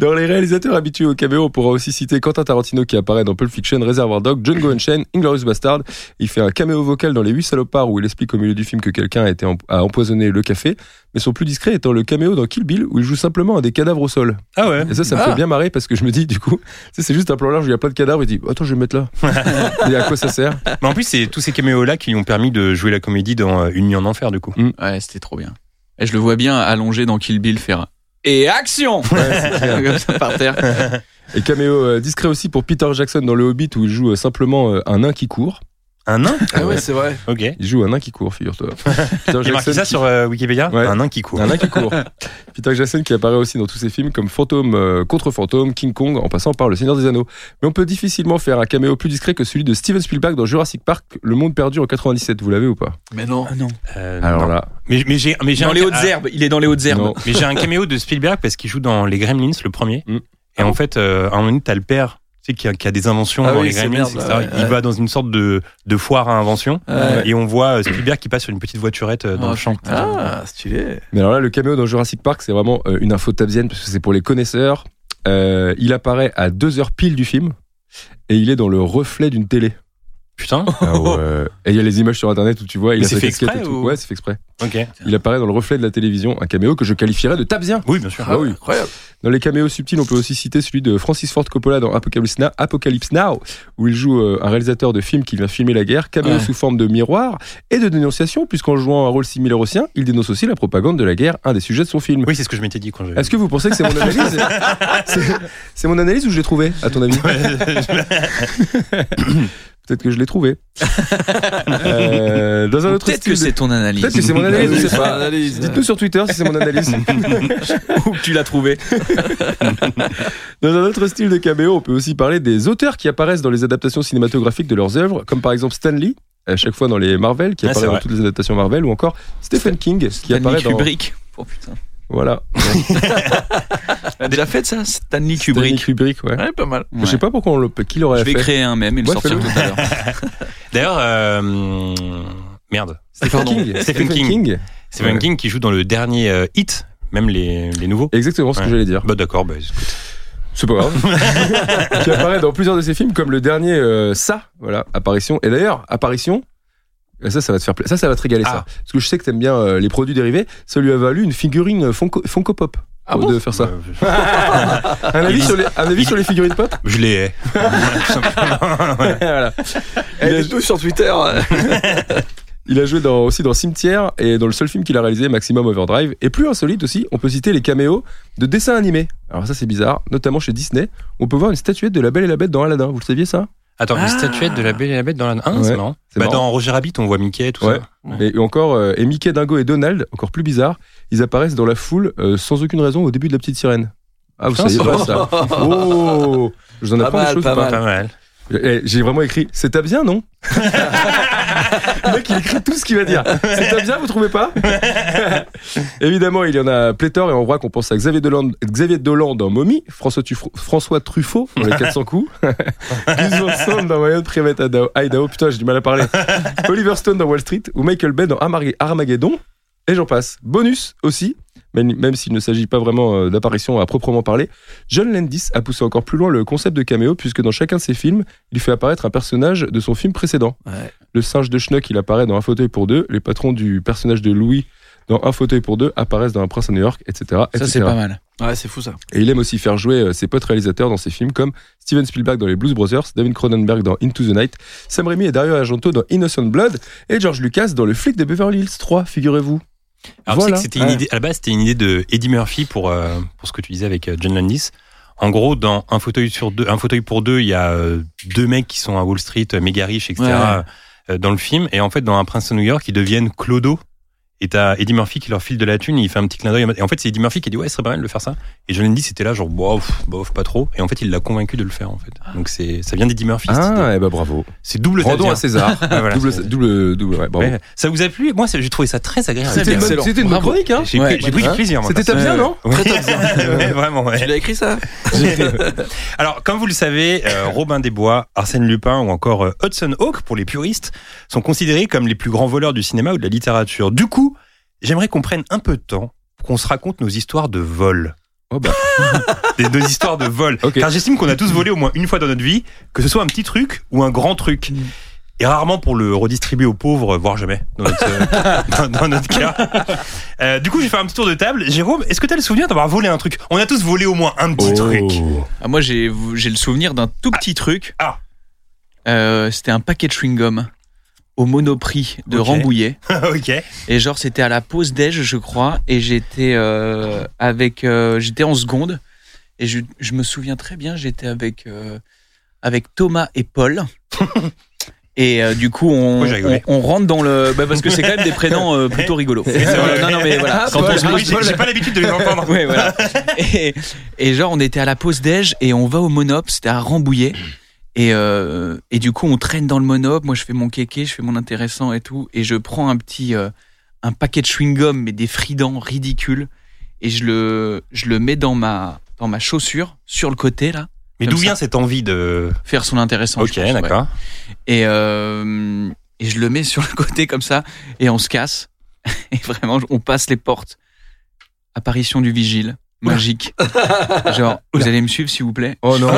Dans les réalisateurs habitués au caméo, on pourra aussi citer Quentin Tarantino qui apparaît dans Pulp Fiction, Reservoir Dog, Django Unchained, Inglourious Bastard. Il fait un caméo vocal dans Les Huit Salopards où il explique au milieu du film que quelqu'un a, été a empoisonné le café. Mais son plus discret étant le caméo dans Kill Bill où il joue simplement un des cadavres au sol. Ah ouais. Et ça, ça me Ah. fait bien marrer parce que je me dis, du coup, c'est juste un plan large où il y a plein de cadavres. Il dit, attends, je vais me mettre là. Et à quoi ça sert? Mais en plus, c'est tous ces caméos-là qui lui ont permis de jouer la comédie dans euh, Une nuit en enfer, du coup. Ouais, c'était trop bien. Et je le vois bien allongé dans Kill Bill faire. Et action Comme ça par terre. Et caméo euh, discret aussi pour Peter Jackson dans Le Hobbit où il joue euh, simplement euh, un nain qui court. Un nain Ah ouais, c'est vrai. Ok. Il joue un nain qui court, figure-toi. Peter J'ai marqué ça qui- sur euh, Wikipédia Ouais. Un nain qui court. Un nain qui court. Peter Jackson qui apparaît aussi dans tous ses films comme Fantôme euh, contre Fantôme, King Kong, en passant par Le Seigneur des Anneaux. Mais on peut difficilement faire un caméo plus discret que celui de Steven Spielberg dans Jurassic Park, Le Monde perdu en 97. Vous l'avez ou pas? Mais non. Ah non. Euh, Alors non. là, Mais, mais j'ai mais j'ai Dans un les hautes herbes, il est dans les hautes herbes. non. Mais j'ai un caméo de Spielberg parce qu'il joue dans Les Gremlins, le premier. Mm. Et en fait, euh, à un moment donné, t'as le père tu sais, qui, a, qui a des inventions Ah dans oui, Les c'est Gremlins, merde, etc. là, ouais, Il ouais. va dans une sorte de, de foire à inventions. Ouais. Et on voit euh, Spielberg qui passe sur une petite voiturette euh, dans Oh, le champ. putain. Ah, stylé. Mais alors là, le caméo dans Jurassic Park, c'est vraiment euh, une info tabzienne parce que c'est pour les connaisseurs. Euh, il apparaît à deux heures pile du film et il est dans le reflet d'une télé. Putain. Ah ouais. Et il y a les images sur internet où tu vois, il Mais a c'est sa fait casquette exprès et tout. ou- Ouais, c'est fait exprès. Ok. Il apparaît dans le reflet de la télévision, un caméo que je qualifierais de tabzien. Oui, bien sûr. Ah oui. Incroyable. Dans les caméos subtils, on peut aussi citer celui de Francis Ford Coppola dans Apocalypse Now, Apocalypse Now où il joue euh, un réalisateur de film qui vient filmer la guerre, caméo Ouais. sous forme de miroir et de dénonciation, puisqu'en jouant un rôle similaire au sien, il dénonce aussi la propagande de la guerre, un des sujets de son film. Oui, c'est ce que je m'étais dit quand j'ai. Est-ce que vous pensez que c'est mon analyse C'est- C'est mon analyse ou je l'ai trouvé, à ton avis Peut-être que je l'ai trouvé. Euh, dans un autre Peut-être que c'est ton analyse. Peut-être que c'est mon analyse, je sais pas. Analyse. Dites-nous sur Twitter si c'est mon analyse. Où tu l'as trouvé. Dans un autre style de caméo, on peut aussi parler des auteurs qui apparaissent dans les adaptations cinématographiques de leurs œuvres, comme par exemple Stan Lee, à chaque fois dans les Marvel, qui Ah, apparaît dans toutes les adaptations Marvel, ou encore Stephen King, qui Stanley apparaît dans... Kubrick. Oh putain. Voilà. T'as déjà fait ça Stanley Stanley Kubrick. Kubrick, ouais. Ouais, pas mal. Je sais pas pourquoi on le... qui l'aurait Je vais fait. créer un mème et le Ouais, sortir tout à l'heure. D'ailleurs, euh, merde. Stephen. King. Stephen King. Stephen Ouais. King qui joue dans le dernier euh, Hit, même les, les nouveaux. Exactement ce que j'allais dire. Bah d'accord, bah, écoute. C'est pas grave. qui apparaît dans plusieurs de ses films, comme le dernier euh, Ça, voilà, apparition. Et d'ailleurs, apparition. Euh, Ça, ça va te faire pla- Ça, ça va te régaler, ça. Ah. Parce que je sais que t'aimes bien euh, les produits dérivés. Ça lui a valu une figurine Funko, Funko Pop. Ah euh, bon de faire ça. Euh, Un avis, sur les, un avis sur les figurines pop? Je les hais. Voilà. Il a- dites-nous sur Twitter. Il a joué dans- aussi dans Cimetière et dans le seul film qu'il a réalisé, Maximum Overdrive. Et plus insolite aussi, on peut citer les caméos de dessins animés. Alors ça c'est bizarre, notamment chez Disney. On peut voir une statuette de la Belle et la Bête dans Aladdin. Vous le saviez ça? Attends, Ah. une statuette de la Belle et la Bête dans la. Ah, Ouais, c'est marrant. Bah, marrant. dans Roger Rabbit, on voit Mickey, tout Ouais. ça. Et encore, euh, et Mickey, Dingo et Donald, encore plus bizarre, ils apparaissent dans la foule euh, sans aucune raison au début de la petite sirène. Ah, vous saviez c'est pas ça Oh Je vous en Pas apprends des choses pas pas mal. Pas mal. Eh, J'ai vraiment écrit C'est à bien, non? Le mec, il écrit tout ce qu'il va dire. C'est bien, vous trouvez pas? Évidemment, il y en a pléthore et on voit qu'on pense à Xavier Dolan, Xavier Dolan dans Mommy, François, Truffaut dans Les 400 coups, Sant dans Wyatt Private Idaho, putain, j'ai du mal à parler, Oliver Stone dans Wall Street ou Michael Bay dans Armageddon, et j'en passe. Bonus aussi, même, même s'il ne s'agit pas vraiment euh, d'apparition à proprement parler, John Landis a poussé encore plus loin le concept de caméo puisque dans chacun de ses films, il fait apparaître un personnage de son film précédent. Ouais. Le singe de Schnock, il apparaît dans Un fauteuil pour deux. Les patrons du personnage de Louis dans Un fauteuil pour deux apparaissent dans Un prince à New York, etc. Ça, etc. c'est pas mal. Ouais, c'est fou ça. Et il aime aussi faire jouer euh, ses potes réalisateurs dans ses films comme Steven Spielberg dans Les Blues Brothers, David Cronenberg dans Into the Night, Sam Raimi et Dario Argento dans Innocent Blood et George Lucas dans Le flic de Beverly Hills 3, figurez-vous. Alors, Voilà. c'était une Ouais. idée, à la base, c'était une idée de Eddie Murphy pour, euh, pour ce que tu disais avec euh, John Landis. En gros, dans un fauteuil sur deux, un fauteuil pour deux, il y a euh, deux mecs qui sont à Wall Street, euh, méga riches, etc. Ouais. dans le film. Et en fait, dans Un Prince à New York, ils deviennent Clodo. Et t'as Eddie Murphy qui leur file de la thune, il fait un petit clin d'œil. Et en fait, c'est Eddie Murphy qui a dit ouais, ce serait pas mal de faire ça. Et John Landis était là, genre bof, bof, pas trop. Et en fait, il l'a convaincu de le faire en fait. Donc c'est, ça vient d'Eddie Murphy. Ah, eh ben bravo. C'est double Rendons à César. Voilà, double, double, double, ouais, bravo. Ouais. Ça vous a plu? Moi, j'ai trouvé ça très agréable. C'était une, bonne- c'était une chronique, hein J'ai Ouais. pris, du plaisir. moi, C'était bien, non. Ouais, Vraiment, ouais. Tu l'as écrit ça Alors, comme vous le savez, euh, Robin des Bois, Arsène Lupin ou encore euh, Hudson Hawk, pour les puristes, sont considérés comme les plus grands voleurs du cinéma ou de la littérature. Du coup, j'aimerais qu'on prenne un peu de temps pour qu'on se raconte nos histoires de vol. Oh bah. Des deux histoires de vol. Car j'estime qu'on a tous volé au moins une fois dans notre vie, que ce soit un petit truc ou un grand truc. Et rarement pour le redistribuer aux pauvres, voire jamais, dans notre, euh, dans, dans notre cas. Euh, du coup, je vais faire un petit tour de table. Jérôme, est-ce que tu as le souvenir d'avoir volé un truc? On a tous volé au moins un petit truc. Ah, moi, j'ai j'ai le souvenir d'un tout petit truc. Ah. Euh, C'était un paquet de chewing-gum au Monoprix de. Rambouillet. ok. Et genre, c'était à la pause déj, je crois. Et j'étais euh, avec, euh, j'étais en seconde. Et je, je me souviens très bien, j'étais avec euh, avec Thomas et Paul. Et euh, du coup, on, on, on rentre dans le, bah, parce que c'est quand même des prénoms euh, plutôt rigolos. non, non, mais voilà. Ah, ah J'ai j'ai pas l'habitude de les entendre. Ouais, voilà. Et, et genre, on était à la pause déj et on va au Monop, c'était à Rambouillet. Et, euh, et du coup, on traîne dans le Monop. Moi, je fais mon kéké, je fais mon intéressant et tout. Et je prends un petit, euh, un paquet de chewing-gum, mais des fridans ridicules. Et je le, je le mets dans ma, dans ma chaussure, sur le côté, là. Mais d'où vient cette envie de. Faire son intéressant. Ok, ouais. d'accord. Et, euh, et je le mets sur le côté comme ça. Et on se casse. Et vraiment, on passe les portes. Apparition du vigile. Magique. Genre, vous allez me suivre, s'il vous plaît Oh non.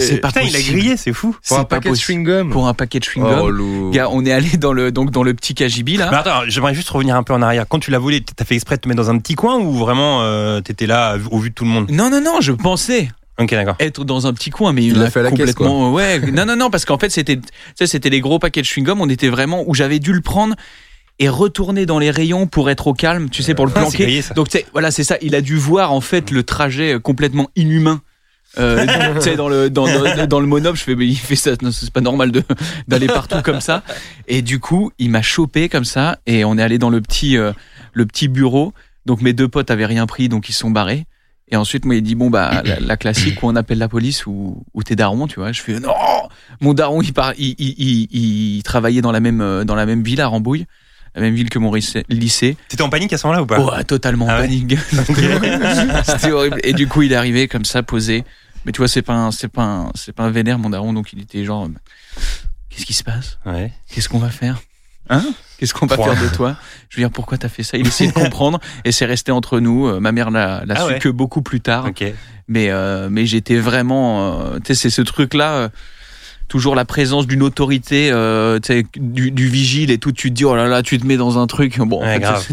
C'est pas Putain, il a possible. grillé, c'est fou. Pour un C'est pas paquet de possible. chewing-gum. Pour un paquet de chewing-gum. Oh. Gars, on est allé dans le, donc dans le petit KGB là. Mais attends, j'aimerais juste revenir un peu en arrière. Quand tu l'as volé, t'as fait exprès de te mettre dans un petit coin ou vraiment euh, t'étais là au vu de tout le monde? Non, non, non, je pensais Ok, d'accord. être dans un petit coin, mais Il il l'a a fait à la caisse, complètement. ouais, non, non, non, parce qu'en fait, c'était, c'était les gros paquets de chewing-gum. On était vraiment où j'avais dû le prendre et retourner dans les rayons pour être au calme, tu sais, pour le c'est planquer. grillé. Donc, voilà, c'est ça. Il a dû voir en fait le trajet complètement inhumain. Euh, tu sais, dans le dans, dans, dans le monop, je fais, mais il fait ça, c'est pas normal de d'aller partout comme ça. Et du coup, il m'a chopé comme ça, et on est allé dans le petit euh, le petit bureau. Donc mes deux potes avaient rien pris, donc ils sont barrés. Et ensuite, moi, il dit bon bah la, la classique où on appelle la police ou ou t'es daron, tu vois. Je fais non, mon daron, il part, il, il, il, il travaillait dans la même euh, dans la même ville à Rambouille, la même ville que mon lycée-. T'étais en panique à ce moment-là ou pas? Ouais, totalement Ah ouais panique. C'était horrible. Et du coup, il est arrivé comme ça, posé. Mais tu vois, c'est pas un, c'est pas c'est pas un vénère, mon daron. Donc, il était genre, qu'est-ce qui se passe? Ouais. Qu'est-ce qu'on va faire? Hein? Qu'est-ce qu'on va faire de toi? Je veux dire, pourquoi t'as fait ça? Il essayait de comprendre et c'est resté entre nous. Euh, Ma mère l'a l'a Ah su ouais. que beaucoup plus tard. Mais, euh, mais j'étais vraiment. euh, tu sais, c'est ce truc-là. euh, toujours la présence d'une autorité, euh, du, du vigile et tout. Tu te dis, oh là là, tu te mets dans un truc. Bon, en fait, grave.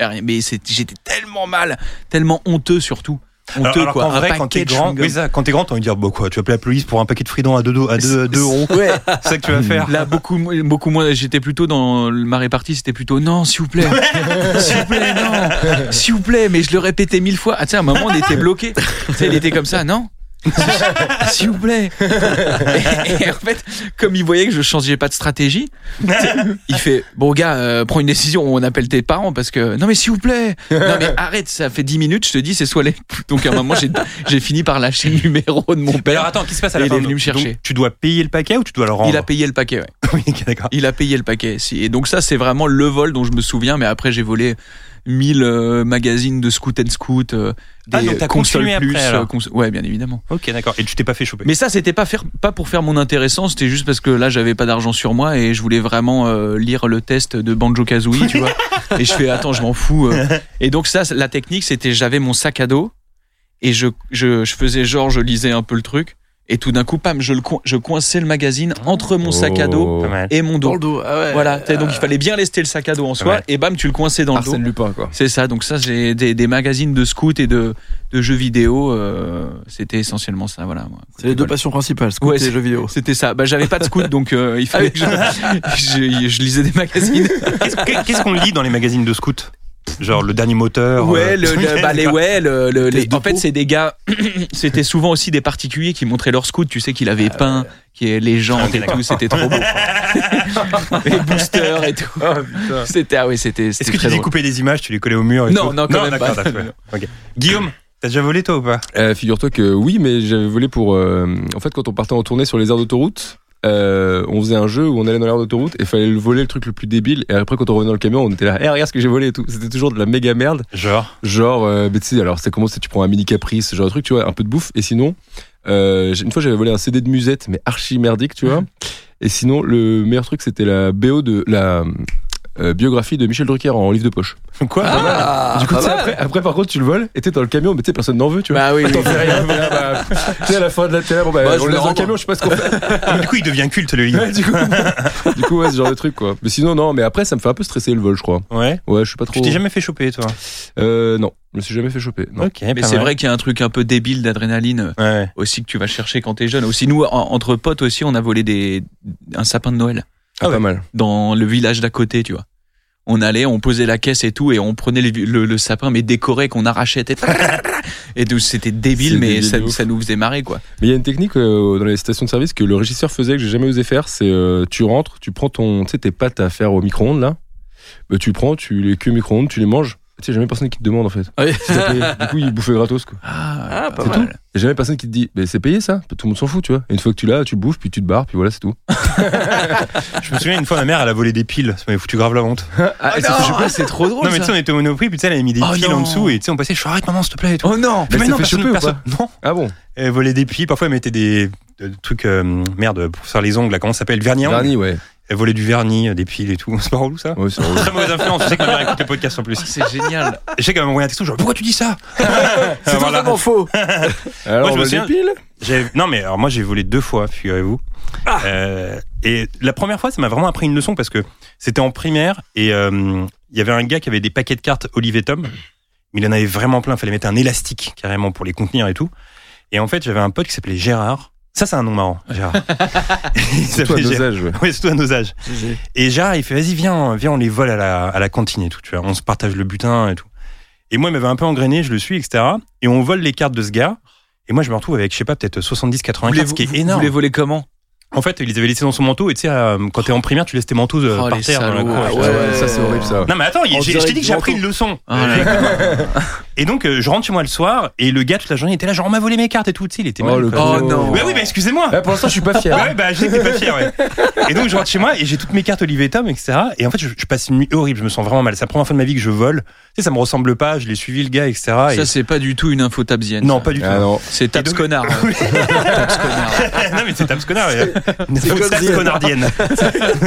Mais j'étais tellement mal, tellement honteux surtout. Honteux, alors quoi. Un vrai, quand t'es grand, chewing-gum. oui, ça, quand t'es grand, t'as envie de dire, bah quoi, tu vas appeler la police pour un paquet de fridons à 2 à deux, deux euros. Ouais. C'est ça que tu vas faire. Là, beaucoup, beaucoup moins. J'étais plutôt dans ma répartie, c'était plutôt non, s'il vous plaît, s'il vous plaît, non, s'il vous plaît. Mais je le répétais mille fois. Ah, sais, à un moment, on était bloqué. Tu sais, il était comme ça, non. S'il vous plaît. Et, et en fait, comme il voyait que je changeais pas de stratégie, il fait bon gars, euh, prends une décision, on appelle tes parents parce que non mais s'il vous plaît, non mais arrête, ça fait 10 minutes, je te dis c'est soit les. Donc à un moment j'ai j'ai fini par lâcher le numéro de mon Mais père. alors attends, qu'est-ce qui se passe à la il fin est venu Donc, me chercher. tu dois payer le paquet ou tu dois le rendre Il a payé le paquet. Ouais. Oui, d'accord. Il a payé le paquet. Si. Et donc ça, c'est vraiment le vol dont je me souviens. Mais après, j'ai volé 1000 euh, magazines de Scoot and Scoot, euh, Ah, des donc t'as consoles continué plus. après, alors. euh, cons- ouais, bien évidemment. Ok, d'accord. Et tu t'es pas fait choper. Mais ça, c'était pas faire, pas pour faire mon intéressant. C'était juste parce que là, j'avais pas d'argent sur moi et je voulais vraiment euh, lire le test de Banjo Kazooie, tu vois. Et je fais, attends, je m'en fous. euh. Et donc ça, la technique, c'était, j'avais mon sac à dos et je, je, je faisais genre, je lisais un peu le truc. Et tout d'un coup, pam, je, le je coinçais le magazine entre mon sac à dos Oh. Et mon Dans dos. le dos. Ah ouais. Voilà, donc il fallait bien lester le sac à dos en soi, et bam, tu le coinçais dans le dos. Arsène Lupin, quoi. C'est ça, donc ça, j'ai des, des magazines de scout et de, de jeux vidéo, euh, c'était essentiellement ça, voilà. C'est les deux Voilà. passions principales, scout Ouais, et jeux vidéo. C'était ça. Bah, j'avais pas de scout, donc euh, il fallait que je, je, je lisais des magazines. Qu'est-ce que- qu'est-ce qu'on lit dans les magazines de scout? Genre le dernier moteur. Ouais, euh, le, le- bah, les, ouais, le, le- les- en fait, c'est des gars, c'était souvent aussi des particuliers qui montraient leur scout, tu sais, qu'il avait peint, qui est légende et tout, c'était trop beau. les boosters et tout. C'était, ah oui, c'était, Est-ce que tu drôle. découpais des images, tu les collais au mur et Non, tout non, quand même d'accord, pas. d'accord, ok. Guillaume, t'as déjà volé toi ou pas? Euh, Figure-toi que oui, mais j'avais volé pour. euh, en fait, quand on partait en tournée sur les aires d'autoroute, euh, on faisait un jeu où on allait dans l'aire d'autoroute et fallait le voler le truc le plus débile. Et après, quand on revenait dans le camion, on était là, hey, regarde ce que j'ai volé et tout. C'était toujours de la méga merde. Genre. Genre, euh, tu sais, alors c'est comment c'est tu prends un mini caprice, ce genre de truc, tu vois, un peu de bouffe. Et sinon, euh, une fois j'avais volé un CD de musette, mais archi merdique, tu vois. Et sinon, le meilleur truc, c'était la BO de la euh, biographie de Michel Drucker en livre de poche. Quoi Ah, du coup, pas mal. après, après, par contre, tu le voles et t'es dans le camion, mais tu sais, personne n'en veut, tu vois. Bah oui, oui. T'en fais rien. Voilà, bah, tu sais, à la fin de la télé, bon, bah, Bah, on le laisse dans le camion, je sais pas ce qu'on fait. Du coup, il devient culte le livre. Ouais, du coup, du coup, ouais, ce genre de truc, quoi. Mais sinon, non, mais après, ça me fait un peu stresser le vol, je crois. Ouais. Ouais, je suis pas trop. Tu t'es jamais fait choper toi? Euh, non, je me suis jamais fait choper. Non. Ok, Mais c'est vrai qu'il y a un truc un peu débile d'adrénaline euh, Ouais. aussi que tu vas chercher quand t'es jeune. Aussi, nous, en- entre potes aussi, on a volé des, un sapin de Noël Ah, pas mal. dans le village d'à côté, tu vois. On allait, on posait la caisse et tout, et on prenait le, le sapin, mais décoré, qu'on arrachait. Et, et donc, c'était débile, mais débile ça, nous faisait marrer, quoi. Mais il y a une technique euh, dans les stations de service que le régisseur faisait que j'ai jamais osé faire. C'est euh, tu rentres, tu prends ton, tu sais, tes pâtes à faire au micro-ondes là. Bah, tu prends, tu les cuis au micro-ondes, tu les manges. Tu sais, jamais personne qui te demande en fait. Oui. Si t'as payé. du coup, il bouffait gratos quoi. Ah, Ah, pas c'est mal. tout. Et jamais personne qui te dit, mais c'est payé ça Tout le monde s'en fout, tu vois. Et une fois que tu l'as, tu bouffes, puis tu te barres, puis voilà, c'est tout. Je me souviens une fois, ma mère, elle a volé des piles. Ça m'avait foutu grave la honte. Ah, et pas, c'est trop drôle. non, mais tu sais, on était au Monoprix, puis tu sais, elle avait mis des Oh piles non. en dessous, et tu sais, on passait, je fais arrête maman, s'il te plaît, et tout. Oh non Mais mais ça non, fait personne, choper ou personne. Non. Ah bon Elle volait des piles. Parfois, elle mettait des, des trucs, euh, merde, pour faire les ongles, là, comment ça s'appelle Vernis à ongles. Vernis, ouais. Elle volait du vernis, euh, des piles et tout. C'est pas relou, ça Ouais, c'est relou. Très mauvaise influence. Je sais que ma mère écoute les podcasts en plus. Oh, C'est génial. Je sais qu'elle m'a envoyé un texto, genre, pourquoi tu dis ça C'est Voilà. totalement faux. Alors, Moi, je me souviens- piles J'ai- Non, mais alors moi j'ai volé deux fois, figurez-vous. Euh, et la première fois, ça m'a vraiment appris une leçon parce que c'était en primaire et euh, il y avait un gars qui avait des paquets de cartes Olivier Tom, mais il en avait vraiment plein. Il fallait mettre un élastique carrément pour les contenir et tout. Et en fait, j'avais un pote qui s'appelait Gérard. Ça, c'est un nom marrant, Gérard. toi, s'appelait nos âges, ouais. Ouais, surtout à nos âges. Et Gérard, il fait, vas-y, viens, viens, on les vole à la, à la cantine et tout, tu vois. On se partage le butin et tout. Et moi, il m'avait un peu engrainé, je le suis, etc. Et on vole les cartes de ce gars. Et moi, je me retrouve avec, je sais pas, peut-être 70, 80 cartes, ce qui est Vous énorme. les volez comment? En fait, ils les avaient laissés dans son manteau. Et tu sais, euh, quand t'es en primaire, tu laisses tes manteaux euh, Oh, par les terre dans la cour. Ah et. Ouais, ouais, ça c'est horrible ça. Non, mais attends, je t'ai dit que j'ai appris une leçon. Ah, Et donc, euh, je rentre chez moi le soir. Et le gars, toute la journée, il était là, genre, on m'a volé mes cartes et tout. Tu sais, il était Oh, mal. Oh, non. Bah oui, bah excusez-moi. Ah, pour l'instant, je suis pas fier. Ouais, bah, je sais que t'es pas fier, ouais. Et donc, je rentre chez moi et j'ai toutes mes cartes Olivier Tom, etc. Et en fait, je, je passe une nuit horrible. Je me sens vraiment mal. C'est la première fois de ma vie que je vole. sais, ça me ressemble pas, je l'ai suivi le gars, etc. et- Ça, c'est pas du tout une info tabzienne. non, ça. pas du tout. Ah. C'est Tabs Et donc- Connard. Oui. Tabs Connard. non, mais c'est Tabs Connard. Comme Zien. connardienne.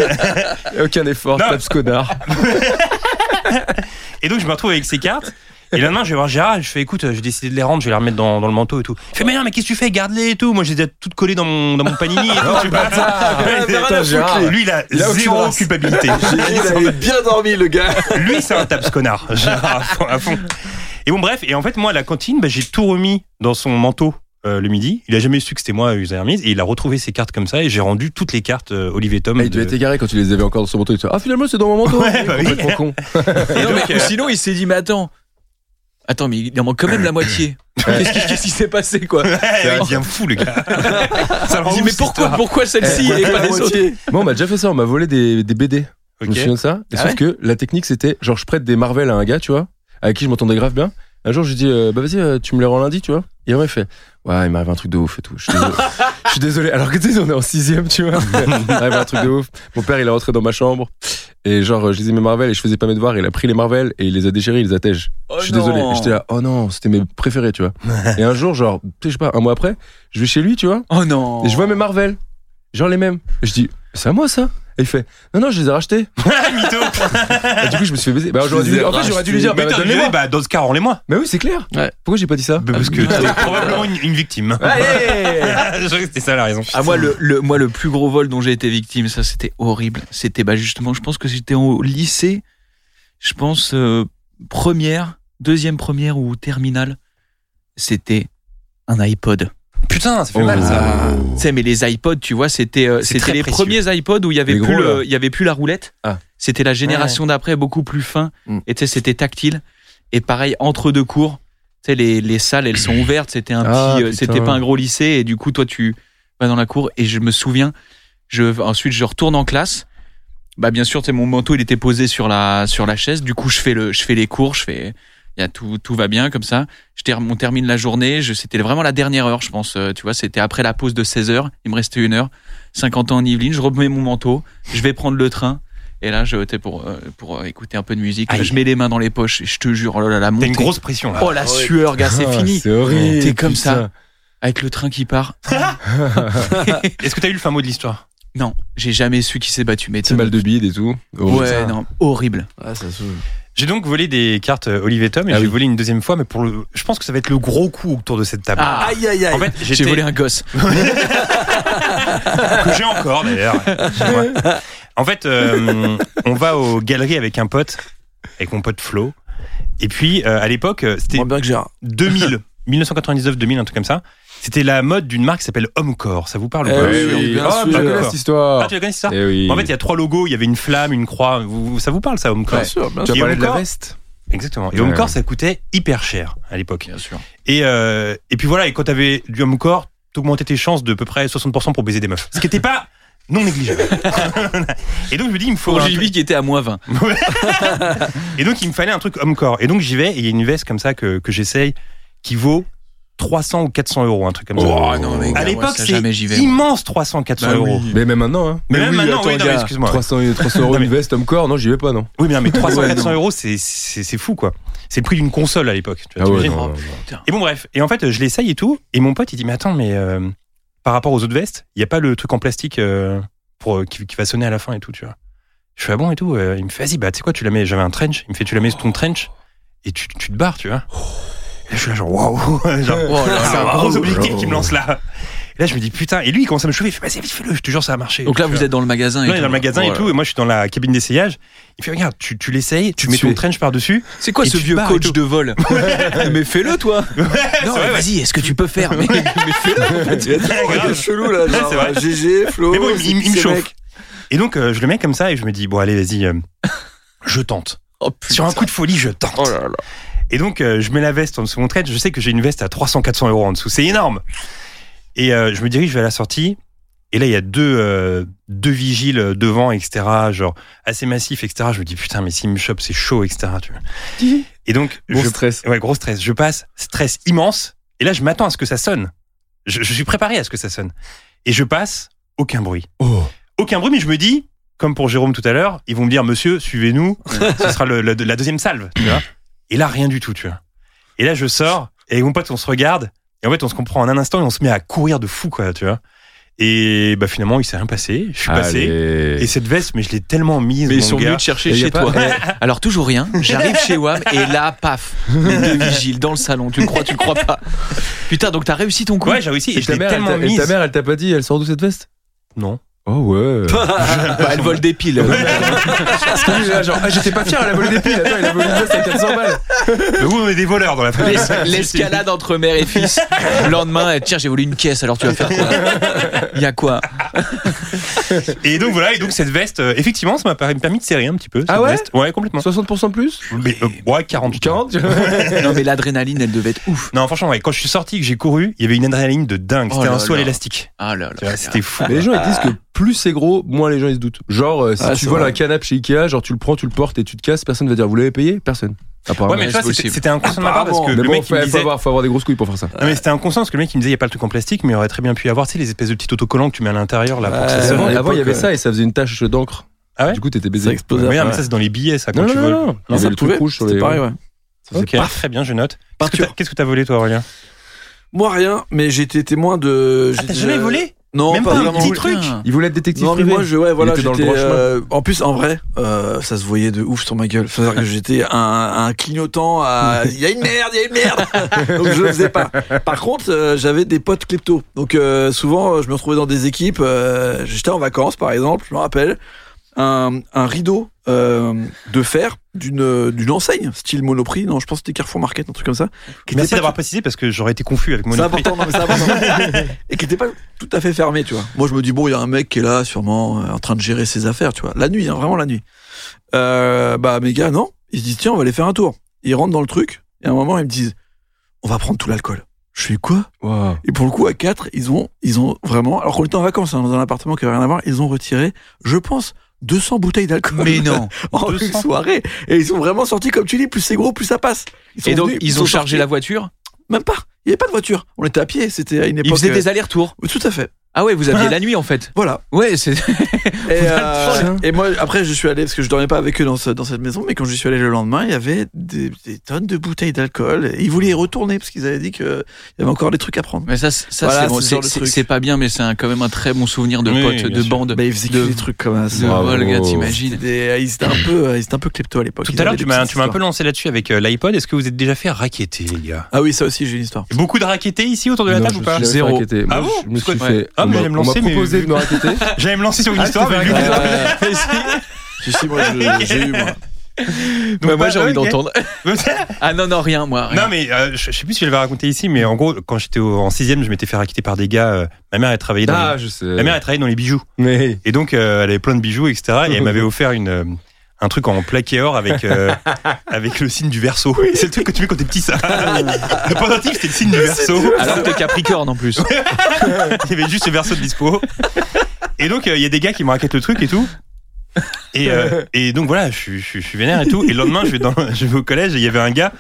Aucun effort, Non. connard. Et donc, je me retrouve avec ces cartes. Et le lendemain, je vais voir Gérard et je fais écoute, j'ai décidé de les rendre, je vais les remettre dans, dans le manteau et tout. Il fait mais non, mais qu'est-ce que tu fais? Garde-les et tout. Moi, je les ai toutes collées dans mon, dans mon panini et tout. tu. Ouais. Lui, il a, Il a aucune zéro culpabilité. Il avait bien dormi, le gars. Lui, c'est un taps connard. Gérard, à fond, à fond. Et bon, bref. Et en fait, moi, à la cantine, bah, j'ai tout remis dans son manteau. Euh, le midi, il a jamais su que c'était moi, remise, et il a retrouvé ses cartes comme ça, et j'ai rendu toutes les cartes euh, Olivier Tom. Ah, il devait de- être égaré quand tu les avais encore dans son manteau. Il te dit, ah, finalement, c'est dans mon manteau. Ouais, bah oui. Con. Et Non, donc, mais euh, sinon, il s'est dit, mais attends. Attends, mais il en manque quand même la moitié. Qu'est-ce qui, qu'est-ce qui s'est passé, quoi ouais, il devient fou, le gars. ça dit, mais pourquoi, pourquoi celle-ci Eh, et pas les autres. Moi, on m'a déjà fait ça. On m'a volé des, des BD. Je me Ok. souviens de ça. Et Ah sauf ouais que la technique, c'était genre, je prête des Marvel à un gars, tu vois, avec qui je m'entendais grave bien. Un jour, je lui dis, euh, bah vas-y, euh, tu me les rends lundi, tu vois. Et il fait, ouais, il m'arrive un truc de ouf et tout. Je suis désolé. Je suis désolé. Alors que tu sais, on est en sixième, tu vois. Il m'arrive un truc de ouf. Mon père, il est rentré dans ma chambre. Et genre, je lisais mes Marvel et je faisais pas mes devoirs. Il a pris les Marvel et il les a déchirés, il les a tèges. Oh je suis non. désolé. J'étais là, oh non, c'était mes préférés, tu vois. et un jour, genre, tu sais, je sais pas, un mois après, je vais chez lui, tu vois. Oh non. Et je vois mes Marvel. Genre les mêmes. Et je dis, c'est à moi ça Et il fait, non, non, je les ai rachetés. Mytho. Et du coup, je me suis fait baiser. Bah, j'aurais dû, en fait, j'aurais dû lui dire, Mais bah, t'as donne-les-moi. bah, dans ce cas, rends-les-moi. Mais oui, c'est clair. Ouais. Pourquoi j'ai pas dit ça Bah, Parce que t'es probablement une, une victime. Allez Je crois que c'était ça la raison. Ah moi le, le moi le plus gros vol dont j'ai été victime ça c'était horrible c'était bah justement je pense que j'étais au lycée je pense euh, première deuxième première ou terminale c'était un iPod Putain, ça fait Oh. mal ça. tu sais mais les iPods tu vois c'était euh, c'était les précieux. premiers iPods où il y avait Les plus gros, le- là. il y avait plus la roulette Ah. c'était la génération d'après beaucoup plus fin Mm. et tu sais c'était tactile et pareil entre deux cours tu sais les, les salles elles sont ouvertes c'était un Ah, petit euh, c'était pas un gros lycée et du coup toi tu vas dans la cour et je me souviens je ensuite je retourne en classe bah bien sûr tu sais mon manteau il était posé sur la sur la chaise du coup je fais le je fais les cours je fais y a tout tout va bien comme ça je ter- on termine la journée je c'était vraiment la dernière heure je pense euh, tu vois c'était après la pause de 16 heures il me restait une heure 50 ans en Yvelines je remets mon manteau je vais prendre le train et là je pour euh, pour euh, écouter un peu de musique Aïe. je mets les mains dans les poches et je te jure oh là là la T'as montée une grosse pression là. oh la sueur gars c'est Ah, fini C'est horrible. T'es comme putain. ça. avec le train qui part Est-ce que t'as eu le fin mot de l'histoire? Non j'ai jamais su qui s'est battu mais Petit mal de bide et tout. Oh, ouais putain. non horrible Ah, ça se. J'ai donc volé des cartes euh, Olivier Tom et Ah j'ai oui. volé une deuxième fois, mais pour le, je pense que ça va être le gros coup autour de cette table. Ah. Aïe, aïe, aïe. En fait, j'ai j'étais volé un gosse que j'ai encore d'ailleurs. En fait, euh, on va aux galeries avec un pote, avec mon pote Flo. Et puis euh, à l'époque, c'était Moins bien que Gérard. 2000, 1999-2000, un truc comme ça. C'était la mode d'une marque qui s'appelle Homecore. Ça vous parle ou Eh pas oui, oui. bien Ah, sûr. Je cette histoire. Ah, tu la connais ça Eh oui. En fait, il y a trois logos. Il y avait une flamme, une croix. Vous- ça vous parle ça, Homecore Bien sûr, bien tu as sûr. Parlé de la veste Exactement. Et Ouais. Homecore, ça coûtait hyper cher à l'époque. bien sûr Et, euh, et puis voilà, et quand t'avais du Homecore, t'augmentais tes chances de peu près 60% pour baiser des meufs. Ce qui était pas non négligeable. et donc je me dis, il me faut. pour un JV qui était à moins 20 truc- Et donc il me fallait un truc Homecore. Et donc j'y vais, et il y a une veste comme ça que, que j'essaye qui vaut 300 ou 400 euros, un truc comme ça. Oh, non, mais à l'époque, ça, c'est jamais j'y vais, immense 300, 400 Bah oui. euros. Mais même maintenant, hein. Mais, même oui, maintenant, attends, oui, non, mais gars, excuse-moi. 300, 300 euros une veste homme corps, non, j'y vais pas, non. Oui, mais, non, mais 300, Ouais, 400 non. euros, c'est, c'est, c'est fou, quoi. C'est le prix d'une console à l'époque. Tu vois, Ah ouais, t'imagines non, non, non. Et bon, bref. Et en fait, je l'essaye et tout. Et mon pote, il dit, mais attends, mais euh, par rapport aux autres vestes, il n'y a pas le truc en plastique euh, pour, euh, qui, qui va sonner à la fin et tout, tu vois. Je fais, ah bon et tout. Euh, il me fait, vas-y, bah, tu sais quoi, tu la mets. J'avais un trench. Il me fait, tu la mets sur ton trench et tu, tu te barres, tu vois. Et je suis là, genre, waouh. Genre, Oh là c'est un gros objectif qui me lance là. Et là, je me dis, putain. Et lui, il commence à me chauffer. Il fait, vas-y, vas-y, fais-le. Je te jure, ça va marcher. donc là vous êtes dans le magasin et tout. dans le magasin et tout, et moi je suis dans la cabine d'essayage. Il fait regarde, tu, tu l'essayes, tu Tu mets ton trench par-dessus. c'est quoi ce vieux coach de vol mais fais-le toi non vas-y est-ce que tu peux faire mais, mais fais-le a chelous là, genre c'est vrai. GG, Flo. Mais bon, il, me chauffe. Et donc euh, je le mets comme ça et je me dis bon allez vas-y, euh, je tente. oh Sur un coup de folie, je tente. oh là là Et donc euh, je mets la veste en dessous de mon trench. Je sais que j'ai une veste à 300-400 euros en dessous, c'est énorme. Et euh, je me dirige vers la sortie. Et là, il y a deux, euh, deux vigiles devant, etc. Genre assez massifs, etc. Je me dis putain, mais s'ils me chopent, c'est chaud, etc. Tu vois. Et donc, je, stress. Ouais, gros stress. Je passe, stress immense. Et là, je m'attends à ce que ça sonne. Je, je suis préparé à ce que ça sonne. Et je passe, aucun bruit. Oh. Aucun bruit, mais je me dis, comme pour Jérôme tout à l'heure, ils vont me dire, monsieur, suivez-nous. ce sera le- le- la deuxième salve, tu vois. Et là, rien du tout, tu vois. Et là, je sors, et avec mon pote, on se regarde, et en fait, on se comprend en un instant, et on se met à courir de fou, quoi, tu vois. Et bah finalement, il s'est rien passé. Je suis passé. Et cette veste, mais je l'ai tellement mise, Mais mon ils sont venus te chercher chez pas- toi. Alors toujours rien. J'arrive chez Wam et là, paf, les deux vigiles dans le salon. Tu le crois, tu le crois pas. Putain, donc t'as réussi ton coup. Ouais, j'ai réussi. Et, Et je l'ai elle tellement t'a- et mise. ta mère, elle t'a pas dit, elle sort d'où cette veste? Non. Oh ouais. Bah, elle vole des piles. Parce que lui, là, genre, ah, j'étais pas fier, elle a volé des piles. Attends, il a volé une veste à 400 balles. Mais oui, on est des voleurs dans la famille. L'es- L'escalade entre mère et fils. Le lendemain, tiens, j'ai volé une caisse, alors tu vas faire quoi? Il y a quoi? Et donc voilà, et donc cette veste, euh, effectivement, ça m'a permis de serrer un petit peu. cette Ah ouais? veste. Ouais, complètement. 60% plus? Mais, euh, ouais, 40. 40 Non, mais l'adrénaline, elle devait être ouf. Non, franchement, ouais, quand je suis sorti, que j'ai couru, il y avait une adrénaline de dingue. Oh C'était là un saut à là. l'élastique. Ah là Tu vois, là. C'était fou. Mais les gens ils disent que plus c'est gros, moins les gens ils se doutent. Genre, euh, si Ah, tu vrai. un canapé chez Ikea, genre tu le prends, tu le portes et tu te casses, personne va dire vous l'avez payé? Personne. Ouais, mais vois, c'était inconscient de ma part parce que mais le bon, mec faut, il me faut disait. avoir, faut avoir des grosses couilles pour faire ça. Non, mais c'était inconscient parce que le mec il me disait il y a pas le truc en plastique, mais il aurait très bien pu y avoir, tu sais, les espèces de petits autocollants que tu mets à l'intérieur là pour que ça avant, il y avait ça et ça faisait une tache d'encre. Ah ouais Du coup, t'étais Ça baisé. explosait. Mais non, mais Ouais. ça c'est dans les billets ça quand Non, tu non, voles. non, non. Ça le truc rouge sur les. pareil, ouais. Ça Ok, très bien, je note. Qu'est-ce que t'as- Qu'est-ce que t'as volé toi Aurélien? Moi, rien, mais j'ai été témoin de. Ah, j'ai t'as jamais volé? Non, Même pas pas un petit truc Il voulait être détective Non, mais privé. moi, je, ouais, voilà, dans le droit euh, en plus, en vrai, euh, ça se voyait de ouf sur ma gueule. C'est-à-dire que j'étais un, un clignotant à, il y a une merde, il y a une merde. Donc, je le faisais pas. Par contre, euh, j'avais des potes kleptos. Donc, euh, souvent, je me retrouvais dans des équipes, euh, j'étais en vacances, par exemple, je me rappelle, un, un rideau, euh, de fer d'une, d'une enseigne, style Monoprix. Non, je pense que c'était Carrefour Market, un truc comme ça. qui Merci d'avoir précisé parce que j'aurais été confus avec mon c'est important, non, mais important. et qui n'était pas tout à fait fermé, tu vois. Moi, je me dis, bon, il y a un mec qui est là, sûrement, euh, en train de gérer ses affaires, tu vois. La nuit, hein, vraiment la nuit. Euh, bah, mes gars, non. Ils se disent, tiens, on va aller faire un tour. Ils rentrent dans le truc, et à un moment, ils me disent, on va prendre tout l'alcool. Je fais quoi? Et pour le coup, à quatre, ils ont, ils ont vraiment, alors qu'on était en vacances, hein, dans un appartement qui avait rien à voir, ils ont retiré, je pense, 200 bouteilles d'alcool. Mais non. En une 200. soirée. Et ils sont vraiment sortis, comme tu dis, plus c'est gros, plus ça passe. Ils sont Et donc, venus, ils ont chargé sortis. la voiture? Même pas. Il n'y avait pas de voiture. On était à pied. C'était à une Ils époque. faisaient euh, des allers-retours. Tout à fait. Ah ouais, vous aviez la nuit en fait. Voilà. Ouais, c'est. Et, euh, et moi, après, je suis allé parce que je dormais pas avec eux dans, ce- dans cette maison, mais quand je suis allé le lendemain, il y avait des, des tonnes de bouteilles d'alcool. Et Ils voulaient y retourner parce qu'ils avaient dit qu'il y avait encore des trucs à prendre. Mais ça, c'est- ça Voilà, c'est bon, c'est ce c'est pas bien, mais c'est quand même un très bon souvenir de Oui, potes, de sûr. bandes. Bah, ils faisaient de- des trucs comme ça. de Bravo. vol, gars, t'imagines. Des- Ils étaient un peu, ils étaient un peu klepto à l'époque. Tout Ils à l'heure, tu m'as petites tu m'as un peu lancé là-dessus avec euh, l'iPod. Est-ce que vous êtes déjà fait raqueter, les gars? Ah oui, ça aussi, j'ai une histoire. Beaucoup de raquetés ici autour de la table ou pas? Zéro. raqueter. Ah bon je me suis Ouais. fait. Ah, mais j'allais me lancer, mais proposé vu- de me raqueter. J'allais me lancer sur une Ah, histoire, mais vrai vu que que- vous- Si, si, moi, je- j'ai eu, moi. Donc, Ouais, moi bah, j'ai envie ok. d'entendre. Ah non, non, rien, moi. rien. Non mais euh, je, je sais plus si je l'avais raconté ici, mais en gros quand j'étais au- en sixième, je m'étais fait raqueter par des gars. euh, ma mère elle travaillait dans Ah, les, je sais. ma mère elle travaillait dans les bijoux Mais. et donc euh, elle avait plein de bijoux etc. Et elle m'avait offert une euh, un truc en plaqué or avec euh, avec le signe du verso. C'est le truc que tu mets quand t'es petit ça. le pendentif c'était le signe du verso. Alors que t'es Capricorne en plus. Il y avait juste le verso de dispo. Et donc, euh, il y a des gars qui me raquettent le truc et tout. Et, euh, et donc voilà, je, suis- je, je suis vénère et tout. Et le lendemain, je vais, dans, je vais au collège et il y avait un gars,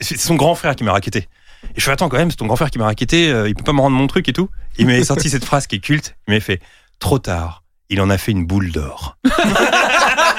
c'est son grand frère qui m'a raquetté. Et je fais attends quand même, c'est ton grand frère qui m'a raquetté, euh, il peut pas me rendre mon truc et tout. Il m'avait sorti cette phrase qui est culte. Il m'avait fait trop tard. Il en a fait une boule d'or.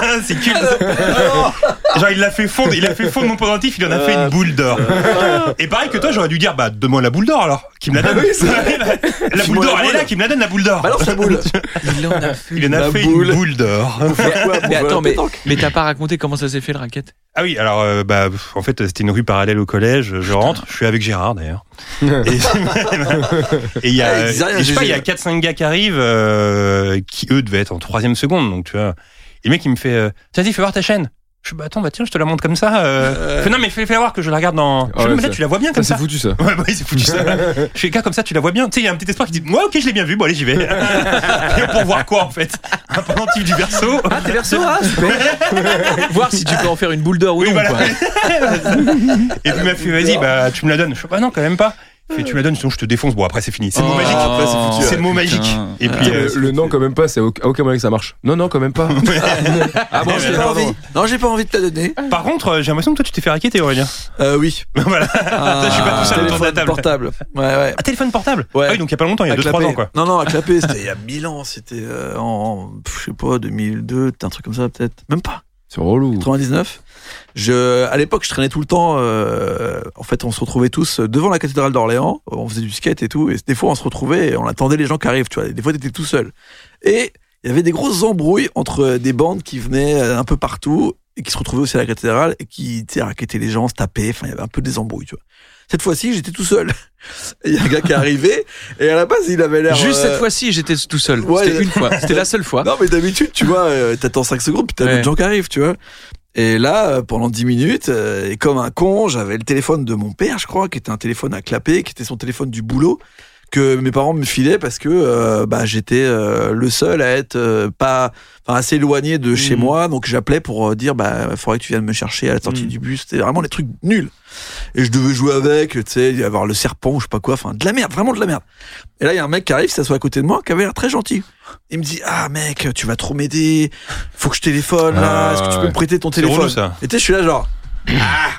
c'est culte. Genre il l'a fait fondre, il a fait fondre mon pendentif, il en a fait une boule d'or. Et pareil que toi, j'aurais dû dire bah donne-moi la boule d'or alors, qui me la donne. la boule d'or, elle est là, qui me la donne la boule d'or. Balance la boule. Il en a fait. Il en a La fait boule. une boule d'or. Mais attends, mais, mais t'as pas raconté comment ça s'est fait le racket? Ah oui, alors euh, bah en fait c'était une rue parallèle au collège. Je rentre, je suis avec Gérard d'ailleurs. et il y Ah, a, et je sais pas, il y a GG. 4-5 gars qui arrivent, euh, qui eux devaient être en troisième seconde, donc tu vois. Et le mec il me fait, euh, tiens, vas-y, fais voir ta chaîne. Je fais bah attends, bah tiens, je te la montre comme ça. Euh... Non mais fais, fais voir que je la regarde dans. Je fais, Ouais, mais là tu la vois bien Ça, comme c'est ça. foutu ça. Ouais, bah, il s'est foutu ça. je fais, gars, comme ça, tu la vois bien. Tu sais, il y a un petit espoir qui dit, ouais, ok, je l'ai bien vu, bon, allez, j'y vais. Et pour voir quoi, en fait Un pendentif du verso. Ah, t'es verso, ah, super Voir si tu peux en faire une boule d'or ou Oui, non, voilà. quoi. Et puis il m'a fait, vas-y, bah, tu me la donnes. Je fais, bah non, quand même pas. Il fait, tu me la donnes, sinon je te défonce. Bon, après, c'est fini. C'est le mot Oh, magique. après, c'est foutu, C'est le mot putain. magique. Et puis, euh, le, non quand même pas, c'est à aucun moyen que ça marche. Non, non, quand même pas. Ah bon, j'ai pas envie. Non, j'ai pas envie de te la donner. par contre, euh, j'ai l'impression que toi, tu t'es fait raqueter, Aurélien. Euh, oui. voilà. je suis pas tout seul autour de la téléphone table. portable. Ouais, ouais. Ah, téléphone portable Ouais. Ah oui, donc il y a pas longtemps, il y a À 2-3 clapper. ans, quoi. Non, non, à clapper, c'était il y a 1000 ans. C'était euh, en, je sais pas, 2002, un truc comme ça, peut-être. Même pas. C'est relou. 99. Je, à l'époque, je traînais tout le temps. euh, en fait, on se retrouvait tous devant la cathédrale d'Orléans. On faisait du skate et tout. Et des fois, on se retrouvait et on attendait les gens qui arrivent. Tu vois. Des fois, t'étais tout seul. Et il y avait des grosses embrouilles entre des bandes qui venaient euh, un peu partout et qui se retrouvaient aussi à la cathédrale et qui, tu sais, les gens, se tapaient. Enfin, il y avait un peu des embrouilles. Tu vois. Cette fois-ci, j'étais tout seul. Il y a un gars qui est arrivé et à la base, il avait l'air. Juste euh, cette fois-ci, j'étais tout seul. Ouais, C'était euh, une fois. C'était la seule fois. Non, mais d'habitude, tu vois, euh, t'attends 5 secondes, puis t'as Ouais. d'autres gens qui arrivent, tu vois. Et là, euh, pendant 10 minutes, euh, et comme un con, j'avais le téléphone de mon père, je crois, qui était un téléphone à clapper, qui était son téléphone du boulot, que mes parents me filaient parce que euh, bah, j'étais euh, le seul à être euh, pas, enfin, assez éloigné de chez Mhm. moi. Donc j'appelais pour euh, dire, bah, faudrait que tu viennes me chercher à la sortie Mhm. du bus. C'était vraiment des trucs nuls. Et je devais jouer avec, tu sais, avoir le serpent ou je sais pas quoi, enfin, de la merde, vraiment de la merde. Et là, il y a un mec qui arrive, qui s'assoit à côté de moi, qui avait l'air très gentil. Il me dit, ah mec, tu vas trop m'aider, faut que je téléphone là, Ah, est-ce que tu peux ouais. me prêter ton téléphone relou, ça. Et tu sais, je suis là genre, ah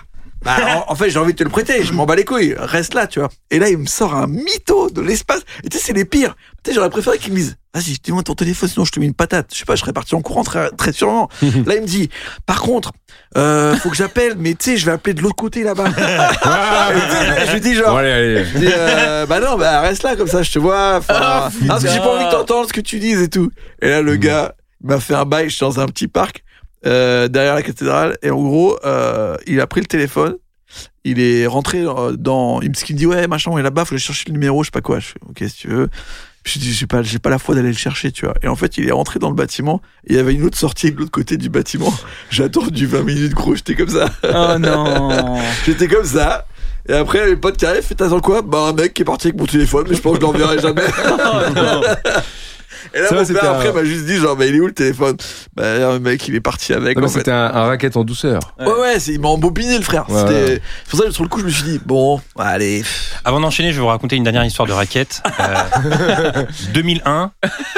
bah, en, en fait, j'ai envie de te le prêter, je m'en bats les couilles, reste là, tu vois. Et là, il me sort un mytho de l'espace. Et tu sais, c'est les pires. Tu sais, j'aurais préféré qu'il me dise, vas-y, dis-moi ton téléphone, sinon je te mets une patate. Je sais pas, je serais parti en courant très, très sûrement. là, il me dit, par contre, euh, faut que j'appelle, mais tu sais, je vais appeler de l'autre côté là-bas. Je lui dis genre, Bon, allez, allez. je dis, euh, bah non, bah reste là comme ça, je te vois. Ah, parce que j'ai pas envie de t'entendre ce que tu dises et tout. Et là, le gars il m'a fait un bail. Je suis dans un petit parc euh, derrière la cathédrale. Et en gros, euh, il a pris le téléphone. Il est rentré euh, dans. Il me dit ouais machin, on est là-bas, faut aller chercher le numéro, je sais pas quoi. Je fais ok si tu veux. Je dis j'ai pas j'ai pas la foi d'aller le chercher, tu vois. Et en fait, il est rentré dans le bâtiment. Et il y avait une autre sortie de l'autre côté du bâtiment. J'ai attendu 20 minutes, gros. J'étais comme ça. Oh non. J'étais comme ça. Et après, les potes qui arrivent, fait t'attends quoi? Bah, un mec qui est parti avec mon téléphone, mais je pense que je l'enverrai jamais. Et là, Ça, mon c'était père, un- après, m'a juste dit, genre, bah, il est où le téléphone? Bah, le mec, il est parti avec. Non, mais en fait. c'était un, un racket en douceur. Ouais, ouais, il m'a embobiné, le frère. C'est pour ça que sur le coup, je me suis dit, bon, allez. Avant d'enchaîner, je vais vous raconter une dernière histoire de raquette. Euh, 2001,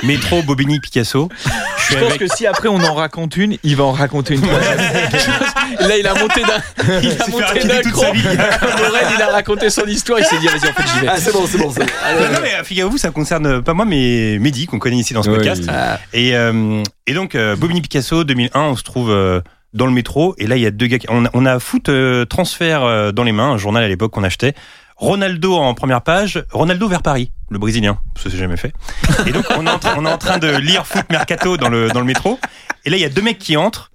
métro Bobigny Picasso. Je pense avec- que si après on en raconte une, il va en raconter une. Là, il a monté d'un, il a s'est monté d'un toute cran. il a raconté son histoire. Il s'est dit, vas-y, en fait, j'y vais. Ah, c'est bon, c'est bon, c'est bon. Allez, Non, non, mais euh, figurez-vous, ça concerne pas moi, mais Mehdi, qu'on connaît ici dans ce podcast. Ah, Et, euh, et donc, euh, Bobigny Picasso, 2001, on se trouve euh, dans le métro. Et là, il y a deux gars. qui- On a, on a foot euh, transfert euh, dans les mains, un journal à l'époque qu'on achetait. Ronaldo en première page, Ronaldo vers Paris, le Brésilien, ça c'est jamais fait. Et donc on est en train, on est en train de lire Foot Mercato dans le dans le métro. Et là il y a deux mecs qui entrent,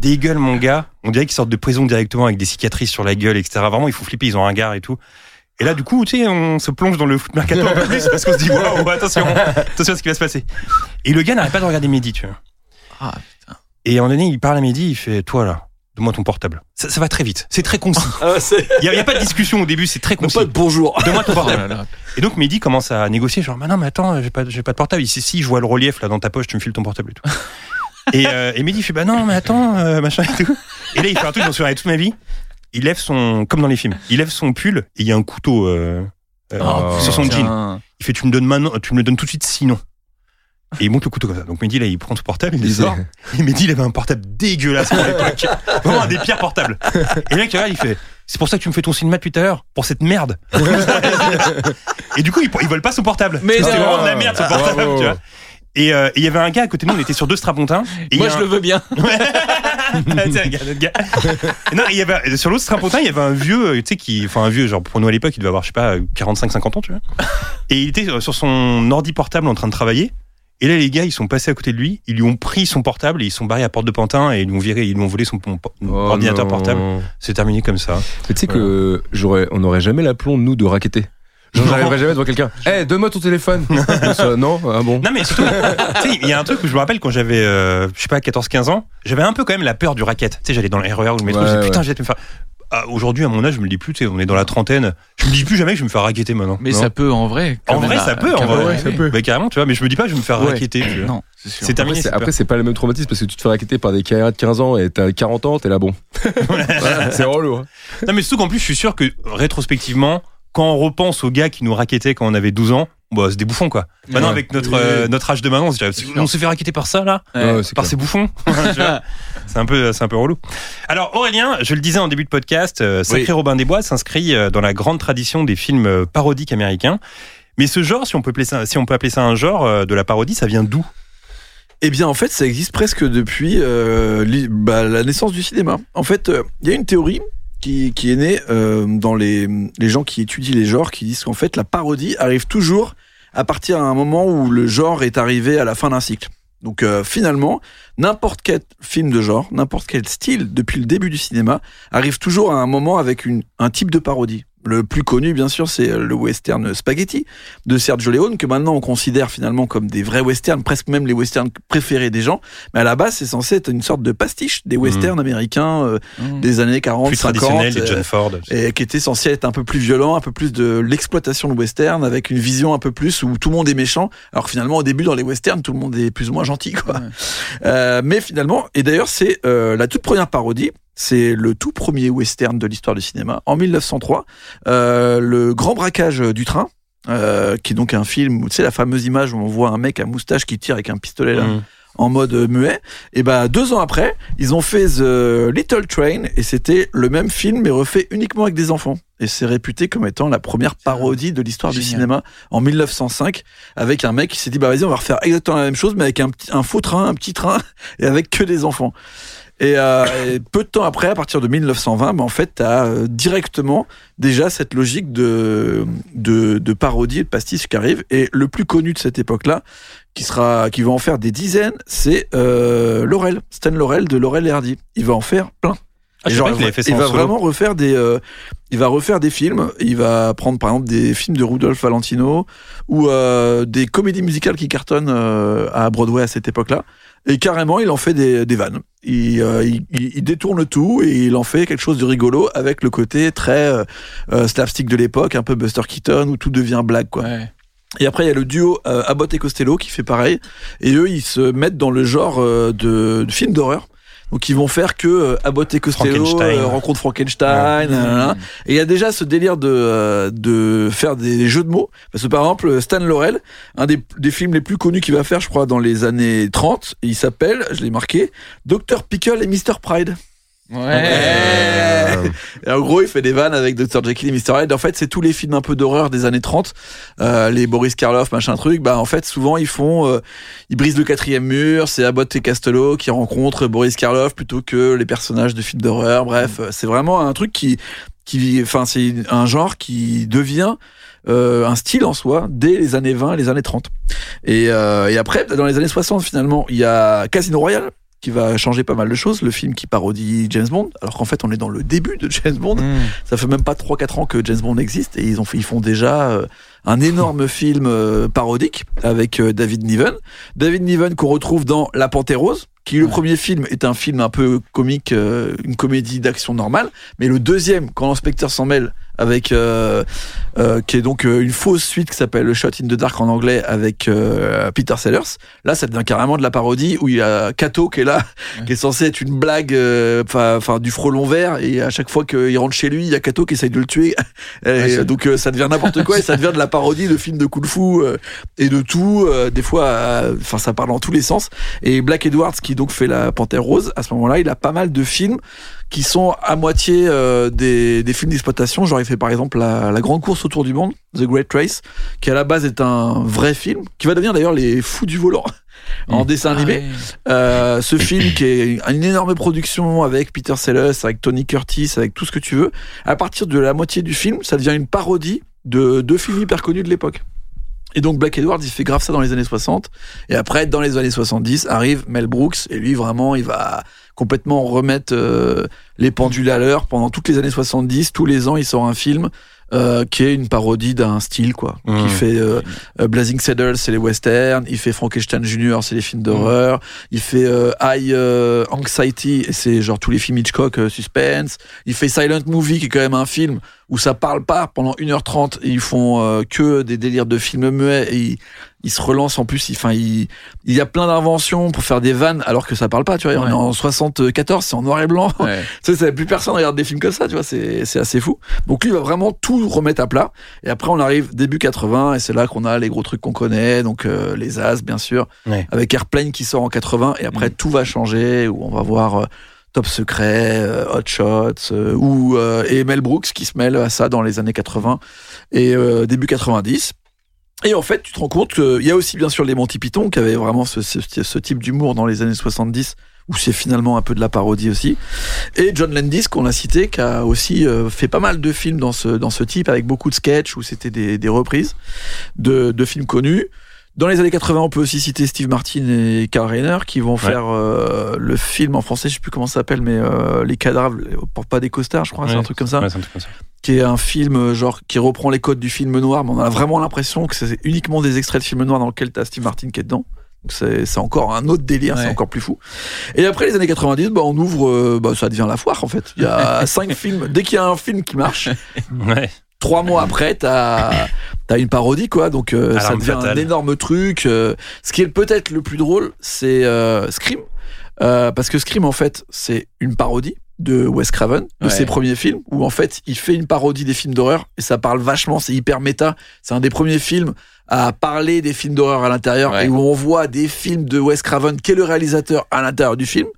des gueules mon gars, on dirait qu'ils sortent de prison directement avec des cicatrices sur la gueule, etc. Vraiment ils font flipper, ils ont un gars et tout. Et là du coup tu sais on se plonge dans le Foot Mercato un peu plus parce qu'on se dit waouh attention attention à ce qui va se passer. Et le gars n'arrête pas de regarder Mehdi, tu vois. Ah, Et à un moment donné il parle à Mehdi, il fait toi là. Donne-moi ton portable. Ça, ça va très vite. C'est très concis. ah. Il n'y a, il pas de discussion au début, c'est très concis. pas de bonjour. Donne-moi ton Oh portable. là là. Et donc Mehdi commence à négocier, genre, mais non, mais attends, j'ai pas, j'ai pas de portable. Ici, si, je vois le relief là dans ta poche, tu me files ton portable et tout. Et, euh, et Mehdi fait, bah non, mais attends, euh, machin et tout. Et là, il fait un truc, j'en souviendrai toute ma vie. Il lève son, comme dans les films, il lève son pull et il y a un couteau euh, euh, Oh, sur son jean. Il fait, tu me donnes maintenant, tu me le donnes tout de suite sinon. Et il monte le couteau comme ça. Donc Mehdi, là, il prend son portable, il le sort. Et Mehdi, il avait un portable dégueulasse pour l'époque. Vraiment un des pires portables. Et là, il fait, c'est pour ça que tu me fais ton cinéma depuis tout à l'heure, pour cette merde. et du coup, ils, ils veulent pas son portable. Mais c'était vraiment de la merde, son portable, Bravo. tu vois. Et euh, et il y avait un gars à côté de nous, on était sur deux strapontins. Et Moi, je un- le veux bien. Tiens, regarde, notre gars. non, il y avait, sur l'autre strapontin, il y avait un vieux, euh, tu sais, qui, enfin, un vieux, genre, pour nous à l'époque, il devait avoir, je sais pas, 45, 50 ans, tu vois. Et il était euh, sur son ordi portable en train de travailler. Et là, les gars, ils sont passés à côté de lui, ils lui ont pris son portable et ils sont barrés à Porte de Pantin et ils lui ont viré, ils lui ont volé son Oh ordinateur non. portable. C'est terminé comme ça. Mais tu sais que j'aurais, on n'aurait jamais l'aplomb, nous, de raqueter. Genre, Non. j'arriverais jamais devant quelqu'un. Eh, donne-moi ton téléphone. Ça, non, ah bon. Non, mais surtout, tu sais, il y a un truc où je me rappelle quand j'avais, euh, je sais pas, 14-15 ans, j'avais un peu quand même la peur du racket. Tu sais, j'allais dans le RER ou le métro, Ouais, je disais, putain, ouais. j'ai me faire. Ah, Aujourd'hui, à mon âge, je me le dis plus, tu sais, on est dans la trentaine. Je me dis plus jamais que je vais me faire raqueter maintenant. Mais Non. ça peut en vrai. En vrai, à- ça peut, en vrai. ouais, ça peut. Bah, carrément, tu vois, mais je me dis pas, je vais me faire Ouais. raqueter. tu vois. Non, c'est terminé. Après, c'est, pas le même traumatisme parce que tu te fais raqueter par des carrières de 15 ans et t'as 40 ans, t'es là, bon. Voilà, c'est relou. hein. Non, mais surtout qu'en plus, je suis sûr que rétrospectivement, quand on repense aux gars qui nous raquetaient quand on avait 12 ans, bah, c'est des bouffons, quoi. Maintenant, Ouais. avec notre, euh, notre âge de maintenant, on se fait raqueter par ça, là Ouais. Par clair. ces bouffons. C'est un peu, c'est un peu relou. Alors Aurélien, je le disais en début de podcast, euh, Sacré Oui. Robin des Bois s'inscrit euh, dans la grande tradition des films parodiques américains. Mais ce genre, si on peut appeler ça, si on peut appeler ça un genre de la parodie, ça vient d'où? Eh bien, en fait, ça existe presque depuis bah, la naissance du cinéma. En fait, il y a une théorie qui, qui est née euh, dans les, les gens qui étudient les genres, qui disent qu'en fait, la parodie arrive toujours à partir d'un moment où le genre est arrivé à la fin d'un cycle. Donc euh, finalement, n'importe quel film de genre, n'importe quel style depuis le début du cinéma arrive toujours à un moment avec une, un type de parodie. Le plus connu, bien sûr, c'est le western Spaghetti de Sergio Leone, que maintenant on considère finalement comme des vrais westerns, presque même les westerns préférés des gens. Mais à la base, c'est censé être une sorte de pastiche des westerns américains euh, des années 40, Plus 50. traditionnel, des euh, John Ford. et qui était censé être un peu plus violent, un peu plus de l'exploitation de western, avec une vision un peu plus où tout le monde est méchant, alors finalement au début dans les westerns tout le monde est plus ou moins gentil quoi. Euh, mais finalement, et d'ailleurs c'est euh, la toute première parodie, c'est le tout premier western de l'histoire du cinéma en 1903, euh, le Grand braquage du train. euh, qui est donc un film tu sais la fameuse image où on voit un mec à moustache qui tire avec un pistolet là Mm. en mode muet. Et bah deux ans après, ils ont fait The Little Train et c'était le même film mais refait uniquement avec des enfants. Et c'est réputé comme étant la première parodie de l'histoire du cinéma en 1905 avec un mec qui s'est dit bah vas-y on va refaire exactement la même chose mais avec un, petit, un faux train, un petit train et avec que des enfants. Et, euh, et peu de temps après, à partir de 1920, bah, en fait, tu as directement déjà cette logique de, de, de parodie et de pastiche qui arrive. Et le plus connu de cette époque-là, qui sera, qui va en faire des dizaines, c'est euh, Laurel, Stan Laurel de Laurel et Hardy. Il va en faire plein. Ah, genre, fait ça il va vraiment refaire des, euh, il va refaire des films. Il va prendre par exemple des films de Rudolph Valentino ou euh, des comédies musicales qui cartonnent euh, à Broadway à cette époque-là. Et carrément, il en fait des, des vannes. Il, euh, il, il- détourne tout et il en fait quelque chose de rigolo avec le côté très euh, euh, slapstick de l'époque, un peu Buster Keaton où tout devient blague quoi. Ouais. Et après, il y a le duo euh, Abbott et Costello qui fait pareil. Et eux, ils se mettent dans le genre euh, de, de film d'horreur. Donc, ils vont faire que euh, Abbott et Costello Frankenstein. euh, rencontrent Frankenstein. nanana. Et il y a déjà ce délire de, euh, de faire des jeux de mots. Parce que par exemple, Stan Laurel, un des, des films les plus connus qu'il va faire, je crois, dans les années 30, il s'appelle, je l'ai marqué, Dr. Pickle et Mr. Pride. Ouais. Et en gros, il fait des vannes avec Dr. Jekyll et Mr. Hyde. En fait, c'est tous les films un peu d'horreur des années 30, euh, les Boris Karloff, machin truc. Bah, en fait, souvent, ils font, euh, ils brisent le quatrième mur. C'est Abbott et Costello qui rencontrent Boris Karloff plutôt que les personnages de films d'horreur. Bref, euh, c'est vraiment un truc qui, qui, enfin, c'est un genre qui devient euh, un style en soi dès les années 20 et les années 30. Et, euh, et après, dans les années 60, finalement, il y a Casino Royale qui va changer pas mal de choses, le film qui parodie James Bond, alors qu'en fait on est dans le début de James Bond. Mm. Ça fait même pas 3-4 ans que James Bond existe et ils, ont fait, ils font déjà euh, un énorme film euh, parodique avec euh, David Niven. David Niven qu'on retrouve dans La Panthère Rose, qui le premier film est un film un peu comique, une comédie d'action normale, mais le deuxième, quand l'inspecteur s'en mêle, avec euh, euh, qui est donc euh, une fausse suite qui s'appelle le Shot in the Dark en anglais avec euh, Peter Sellers. Là, ça devient carrément de la parodie où il y a Kato qui est là, qui est censé être une blague, euh, enfin du frelon vert, et à chaque fois qu'il rentre chez lui, il y a Kato qui essaye de le tuer. Et c'est- donc euh, ça devient n'importe quoi et ça devient de la parodie de films de kung fu euh, et de tout. euh, des fois, euh, enfin ça parle dans tous les sens. Et Black Edwards qui donc fait la Panthère Rose, à ce moment-là, il a pas mal de films qui sont à moitié euh, des, des films d'exploitation. Genre, il fait par exemple la, la Grande Course autour du monde, The Great Race, qui à la base est un vrai film, qui va devenir d'ailleurs Les Fous du Volant en dessin animé. Euh, ce film qui est une énorme production avec Peter Sellers, avec Tony Curtis, avec tout ce que tu veux. À partir de la moitié du film, ça devient une parodie de deux films hyper connus de l'époque. Et donc Black Edwards, il fait grave ça dans les années 60. Et après, dans les années 70, arrive Mel Brooks. Et lui, vraiment, il va complètement remettre euh, les pendules à l'heure. Pendant toutes les années 70, tous les ans, il sort un film euh, qui est une parodie d'un style, quoi. Mmh. Qui fait euh, euh, Blazing Saddles, c'est les westerns. Il fait Frankenstein Jr., c'est les films d'horreur. Il fait euh, High euh, Anxiety, et c'est genre tous les films Hitchcock euh, suspense. Il fait Silent Movie, qui est quand même un film où ça parle pas pendant 1h30 et ils font euh, que des délires de films muets et ils, ils se relancent en plus. il- Enfin, il, il y a plein d'inventions pour faire des vannes alors que ça parle pas. Tu vois, on est en 74, c'est en noir et blanc. Ouais. Tu sais, ça, plus personne regarde des films comme ça, tu vois, c'est, c'est assez fou. Donc lui, il va vraiment tout remettre à plat. Et après, on arrive début 80, et c'est là qu'on a les gros trucs qu'on connaît, donc euh, les As, bien sûr, Ouais. avec Airplane qui sort en 80, et après, tout va changer, où on va voir euh, Top Secret, euh, Hot Shots, euh, ou euh, et Mel Brooks qui se mêle à ça dans les années 80 et début 90. Et en fait, tu te rends compte qu'il y a aussi bien sûr les Monty Python qui avaient vraiment ce, type d'humour dans les années 70 où c'est finalement un peu de la parodie aussi. Et John Landis qu'on a cité qui a aussi fait pas mal de films dans ce, type avec beaucoup de sketchs où c'était des, reprises de films connus. Dans les années 80, on peut aussi citer Steve Martin et Karl Reiner qui vont faire euh, le film en français, je sais plus comment ça s'appelle, mais euh, Les cadavres portent pas des costards, je crois, c'est un truc comme ça Ouais, c'est un truc comme ça. qui est un film euh, genre qui reprend les codes du film noir, mais on a vraiment l'impression que c'est uniquement des extraits de film noir dans lequel t'as Steve Martin qui est dedans. Donc c'est encore un autre délire, c'est encore plus fou. Et après les années 90, bah on ouvre, euh, bah ça devient la foire en fait. Il y a cinq films. Dès qu'il y a un film qui marche, Ouais. trois mois après, t'as as une parodie quoi. Donc euh, ça devient fatale. un énorme truc. euh. ce qui est peut-être le plus drôle, c'est euh, Scream, Euh, parce que Scream en fait c'est une parodie de Wes Craven, de Ouais. ses premiers films, où en fait il fait une parodie des films d'horreur et ça parle vachement, c'est hyper méta. C'est un des premiers films à parler des films d'horreur à l'intérieur Ouais. et où on voit des films de Wes Craven, qui est le réalisateur à l'intérieur du film.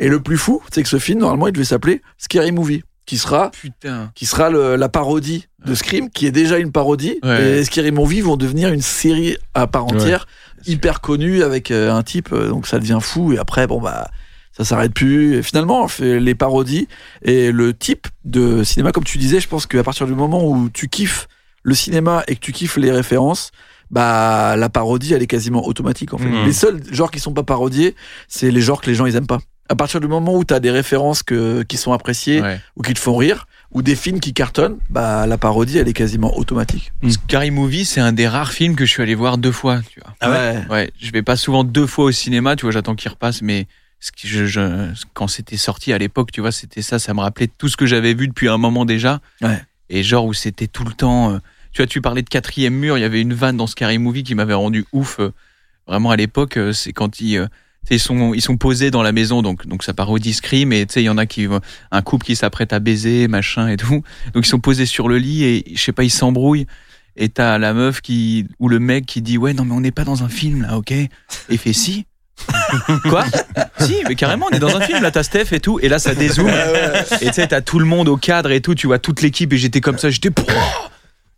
Et le plus fou, c'est que ce film normalement il devait s'appeler Scary Movie, qui sera Putain. qui sera le- la parodie de Scream, qui est déjà une parodie. Ouais. Et Scary Movie vont devenir une série à part entière, hyper connue avec euh, un type, euh, donc ça devient fou. Et après, bon bah, ça s'arrête plus. Et finalement, on fait les parodies et le type de cinéma, comme tu disais, je pense qu'à partir du moment où tu kiffes le cinéma et que tu kiffes les références, bah la parodie elle est quasiment automatique en fait. Mhm. Les seuls genres qui sont pas parodiés, c'est les genres que les gens ils aiment pas. À partir du moment où tu as des références que, qui sont appréciées, Ouais. ou qui te font rire, ou des films qui cartonnent, bah la parodie elle est quasiment automatique. Scary Movie, c'est un des rares films que je suis allé voir deux fois. Tu vois. Ah ouais Ouais, je vais pas souvent deux fois au cinéma, tu vois, j'attends qu'il repasse, mais ce qui, je, je- quand c'était sorti à l'époque, tu vois, c'était ça, ça me rappelait tout ce que j'avais vu depuis un moment déjà. Ouais. Et genre où c'était tout le temps. euh, tu vois, tu parlais de quatrième mur, il y avait une vanne dans Scary Movie qui m'avait rendu ouf. euh, vraiment à l'époque, euh, c'est quand ils. Ils sont, ils sont posés dans la maison, donc, donc ça parodie Scream, et tu sais, il y en a qui, un couple qui s'apprête à baiser, machin et tout. Donc ils sont posés sur le lit et, je sais pas, ils s'embrouillent. Et t'as la meuf qui, ou le mec qui dit, ouais, non, mais on n'est pas dans un film, là, ok? Et fait, si. Quoi? Si, mais carrément, on est dans un film, là, t'as Steph et tout, et là, ça dézoome. Et tu sais, t'as tout le monde au cadre et tout, tu vois toute l'équipe, et j'étais comme ça, j'étais,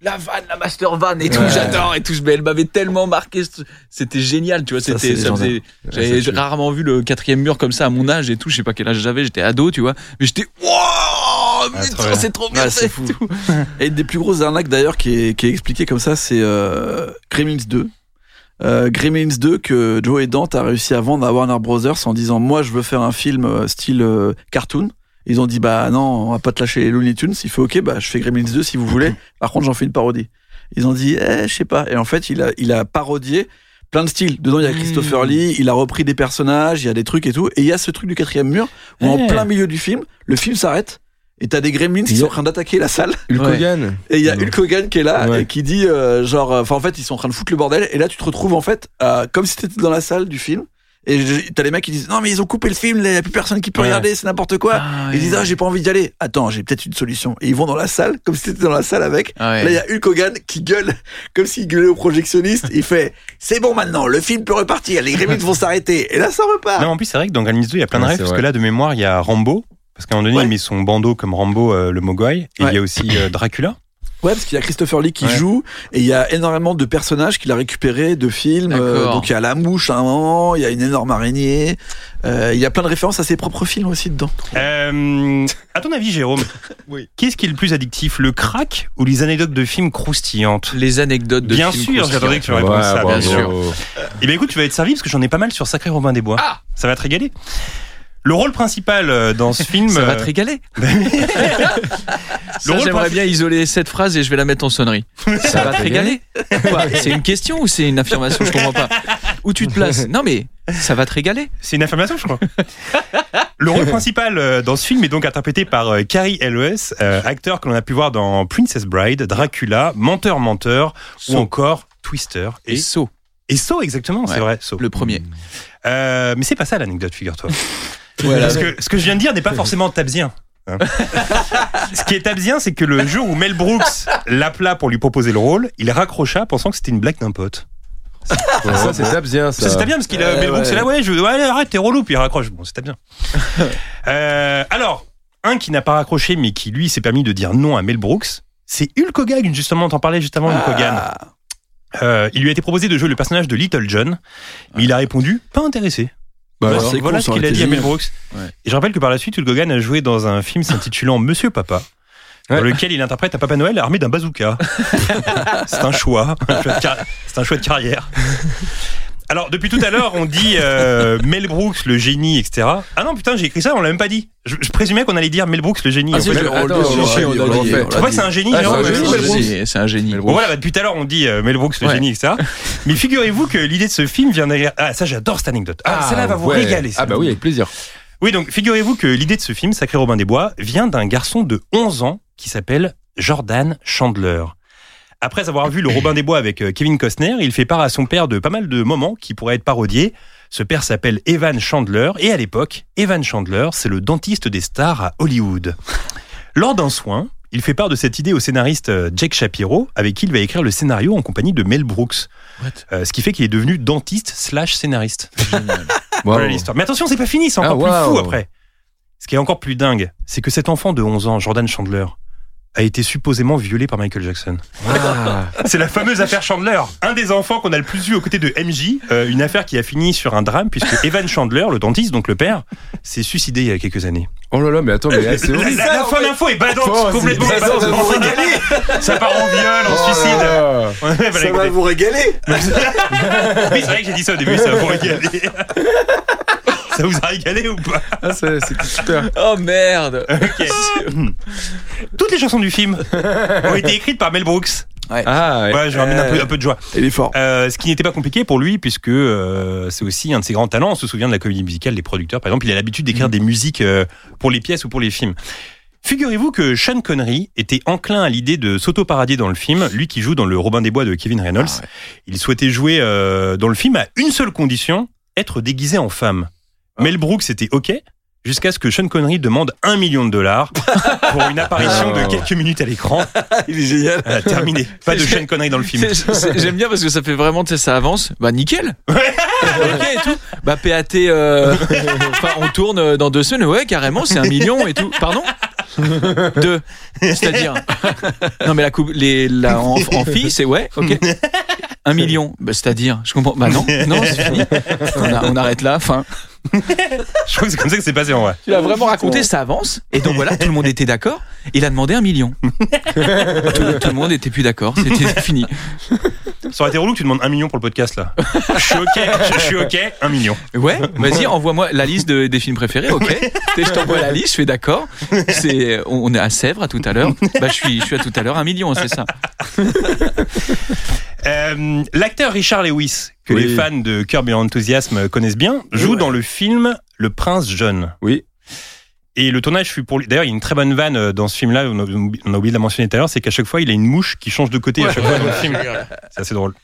la vanne, la master vanne et tout, j'adore et tout, mais elle m'avait tellement marqué, c'était génial, tu vois, c'était, c'est ça faisait, j'avais rarement vu le quatrième mur comme ça à mon âge et tout, je sais pas quel âge j'avais, j'étais ado, tu vois, mais j'étais, wow, Ah, c'est trop bien, Ouais, c'est fait fou. tout. Et une des plus grosses arnaques d'ailleurs qui est, qui est expliquée comme ça, c'est euh, Gremlins 2. Euh, Gremlins 2 que Joe et Dante a réussi à vendre à Warner Brothers en disant moi je veux faire un film euh, style euh, cartoon. Ils ont dit bah non on va pas te lâcher les Looney Tunes. Il fait ok bah je fais Gremlins 2 si vous voulez. Par contre j'en fais une parodie. Ils ont dit eh je sais pas. Et en fait il a il a parodié plein de styles. Dedans il y a Christopher Mmh. Lee. Il a repris des personnages. Il y a des trucs et tout. Et il y a ce truc du quatrième mur où en Eh. plein milieu du film le film s'arrête. Et t'as des gremlins qui sont en train d'attaquer la salle. Hulk. Hogan. Et il y a. Hulk Hogan qui est là Ouais. et qui dit euh, genre enfin en fait ils sont en train de foutre le bordel et là tu te retrouves en fait euh, comme si t'étais dans la salle du film et t'as les mecs qui disent non mais ils ont coupé le film il y a plus personne qui peut Ouais. regarder c'est n'importe quoi Ah, Et ils disent ah j'ai pas envie d'y aller attends j'ai peut-être une solution et ils vont dans la salle comme si t'étais dans la salle avec Ah ouais. là il y a Hulk Hogan qui gueule comme s'il gueulait au projectionniste il fait c'est bon maintenant le film peut repartir les gremlins vont s'arrêter et là ça repart Non, en plus, c'est vrai que dans Gremlins 2, il y a plein de Ouais, rêves, parce vrai. que là, de mémoire, il y a Rambo, parce qu'à un moment donné, Ouais. il met son bandeau comme Rambo, euh, le Mogwai, et Ouais. il y a aussi euh, Dracula. Ouais, parce qu'il y a Christopher Lee qui Ouais. joue et il y a énormément de personnages qu'il a récupérés de films. Euh, donc il y a la mouche à un moment, il y a une énorme araignée. Euh, il y a plein de références à ses propres films aussi dedans. Euh, à ton avis, Jérôme, Oui. qu'est-ce qui est le plus addictif, le crack ou les anecdotes de films croustillantes? Les anecdotes de Bien films sûr, croustillants. j'attendais que tu répondes ça, bravo. bien sûr. Eh bien écoute, tu vas être servi parce que j'en ai pas mal sur Sacré Robin des Bois. Ah Ça va te régaler. Le rôle principal euh, dans ce film. Ça va euh, te régaler. J'aimerais bien isoler cette phrase et je vais la mettre en sonnerie. Ça va te régaler C'est une question ou c'est une affirmation Je comprends pas. Où tu te places Non mais ça va te régaler. C'est une affirmation, je crois. Le rôle principal euh, dans ce film est donc interprété par Carrie Elwes, euh, acteur que l'on a pu voir dans Princess Bride, Dracula, Menteur Menteur ou encore Twister Et et et Saw exactement, c'est vrai. Saw. le premier. Euh, mais c'est pas ça l'anecdote, figure-toi. Parce que ce que je viens de dire n'est pas forcément tabsien. hein. ce qui est tabsien, c'est que le jour où Mel Brooks l'appela pour lui proposer le rôle, il raccrocha pensant que c'était une blague d'un pote. Ça, c'est tape bien, ça. Ça, c'était bien parce qu'il a Mel Brooks ouais. c'est là, ouais, je, ouais, arrête, t'es relou, puis il raccroche. Bon, c'était bien. Euh, alors, un qui n'a pas raccroché, mais qui lui s'est permis de dire non à Mel Brooks, c'est Hulk Hogan, justement, on t'en parlait juste avant, Hulk Hogan. Ah. Euh, il lui a été proposé de jouer le personnage de Little John, mais il a répondu pas intéressé. Bah, voilà c'est voilà ce qu'il a dit à Mel. Brooks. Ouais. Et je rappelle que par la suite, Hulk Hogan a joué dans un film s'intitulant Monsieur Papa. Dans lequel il interprète un Papa Noël armé d'un bazooka. c'est un choix. C'est un choix de carrière. Alors, depuis tout à l'heure, on dit euh, Mel Brooks, le génie, etc. Ah non, putain, j'ai écrit ça, on l'a même pas dit. Je, je présumais qu'on allait dire Mel Brooks, le génie. Ah, l'a que c'est un génie, Ah, non c'est un génie. C'est c'est. Bon voilà, bah, depuis tout à l'heure on dit euh, Mel Brooks le Ouais. génie, etc. Mais figurez-vous que l'idée de ce film vient derrière. Ah ça j'adore cette anecdote. Ah, celle-là va vous ouais. régaler. Ah bah oui, avec plaisir. Oui donc figurez-vous que l'idée de ce film Sacré Robin des Bois vient d'un garçon de 11 ans qui s'appelle Jordan Chandler. Après avoir vu le Robin des Bois avec euh, Kevin Costner, il fait part à son père de pas mal de moments qui pourraient être parodiés. Ce père s'appelle Evan Chandler et à l'époque, Evan Chandler, c'est le dentiste des stars à Hollywood. Lors d'un soin, il fait part de cette idée au scénariste euh, Jake Shapiro, avec qui il va écrire le scénario en compagnie de Mel Brooks. Euh, ce qui fait qu'il est devenu dentiste slash scénariste. Voilà Wow. l'histoire. Mais attention, c'est pas fini, c'est Ah, encore plus fou après. Ce qui est encore plus dingue, c'est que cet enfant de 11 ans, Jordan Chandler, a été supposément violé par Michael Jackson. Ah. C'est la fameuse affaire Chandler. Un des enfants qu'on a le plus vu aux côtés de MJ, euh, une affaire qui a fini sur un drame puisque Evan Chandler, le dentiste, donc le père, s'est suicidé il y a quelques années. Oh là là, mais attends, mais là, c'est La, horrible. la- la fin d'info est badante, Oh, complètement c'est badante. badant, vous. Ça part en viol, en Oh suicide. là Ça va vous régaler Oui, c'est vrai que j'ai dit ça au début, ça va vous régaler. Ça vous a régalé ou pas Ah, c'est- c'était super. Oh merde. Toutes les chansons du film ont été écrites par Mel Brooks. Ah, ouais. Ouais, je ramène un peu, un peu de joie. Il est fort. Euh, ce qui n'était pas compliqué pour lui, puisque euh, c'est aussi un de ses grands talents. On se souvient de la comédie musicale, les producteurs, par exemple, il a l'habitude d'écrire des musiques euh, pour les pièces ou pour les films. Figurez-vous que Sean Connery était enclin à l'idée de s'auto-paradier dans le film, lui qui joue dans le Robin des Bois de Kevin Reynolds. Il souhaitait jouer euh, dans le film à une seule condition, être déguisé en femme. Mel Brooks était OK, jusqu'à ce que Sean Connery demande un million de dollars pour une apparition de quelques minutes à l'écran. Il est génial. Voilà, terminé. Pas de Sean Connery dans le film. J'aime bien parce que ça fait vraiment, tu sais, ça avance. Bah nickel. ok et tout. Bah PAT, euh, on tourne euh, dans deux semaines. Ouais, carrément, c'est un million et tout. Pardon? Deux. C'est-à-dire Non mais la coupe, les, la, en, en fille, c'est ouais, ok. Un million. Bah c'est-à-dire, je comprends. Bah non, non, c'est fini. On, a- on arrête là. Fin. Je crois que c'est comme ça que c'est passé en vrai. Tu l'as vraiment raconté, ça avance. Et donc voilà, tout le monde était d'accord. Il a demandé un million. tout, tout le monde était plus d'accord. C'était fini. Ça aurait été relou que tu demandes un million pour le podcast là. Je suis ok, je, je suis ok, un million. Ouais, vas-y, envoie-moi la liste de- des films préférés, ok. Je t'envoie la liste, je fais d'accord. C'est, on est à Sèvres à tout à l'heure. Bah, je suis, je suis à tout à l'heure, un million, c'est ça. Euh, L'acteur Richard Lewis, que Oui. les fans de Curb Your Enthusiasm connaissent bien, joue dans le film Le Prince John. Oui. Et le tournage fut pour lui. D'ailleurs, il y a une très bonne vanne euh, dans ce film-là, on a, on a oublié de la mentionner tout à l'heure, c'est qu'à chaque fois, il a une mouche qui change de côté à chaque fois dans le film. C'est assez drôle.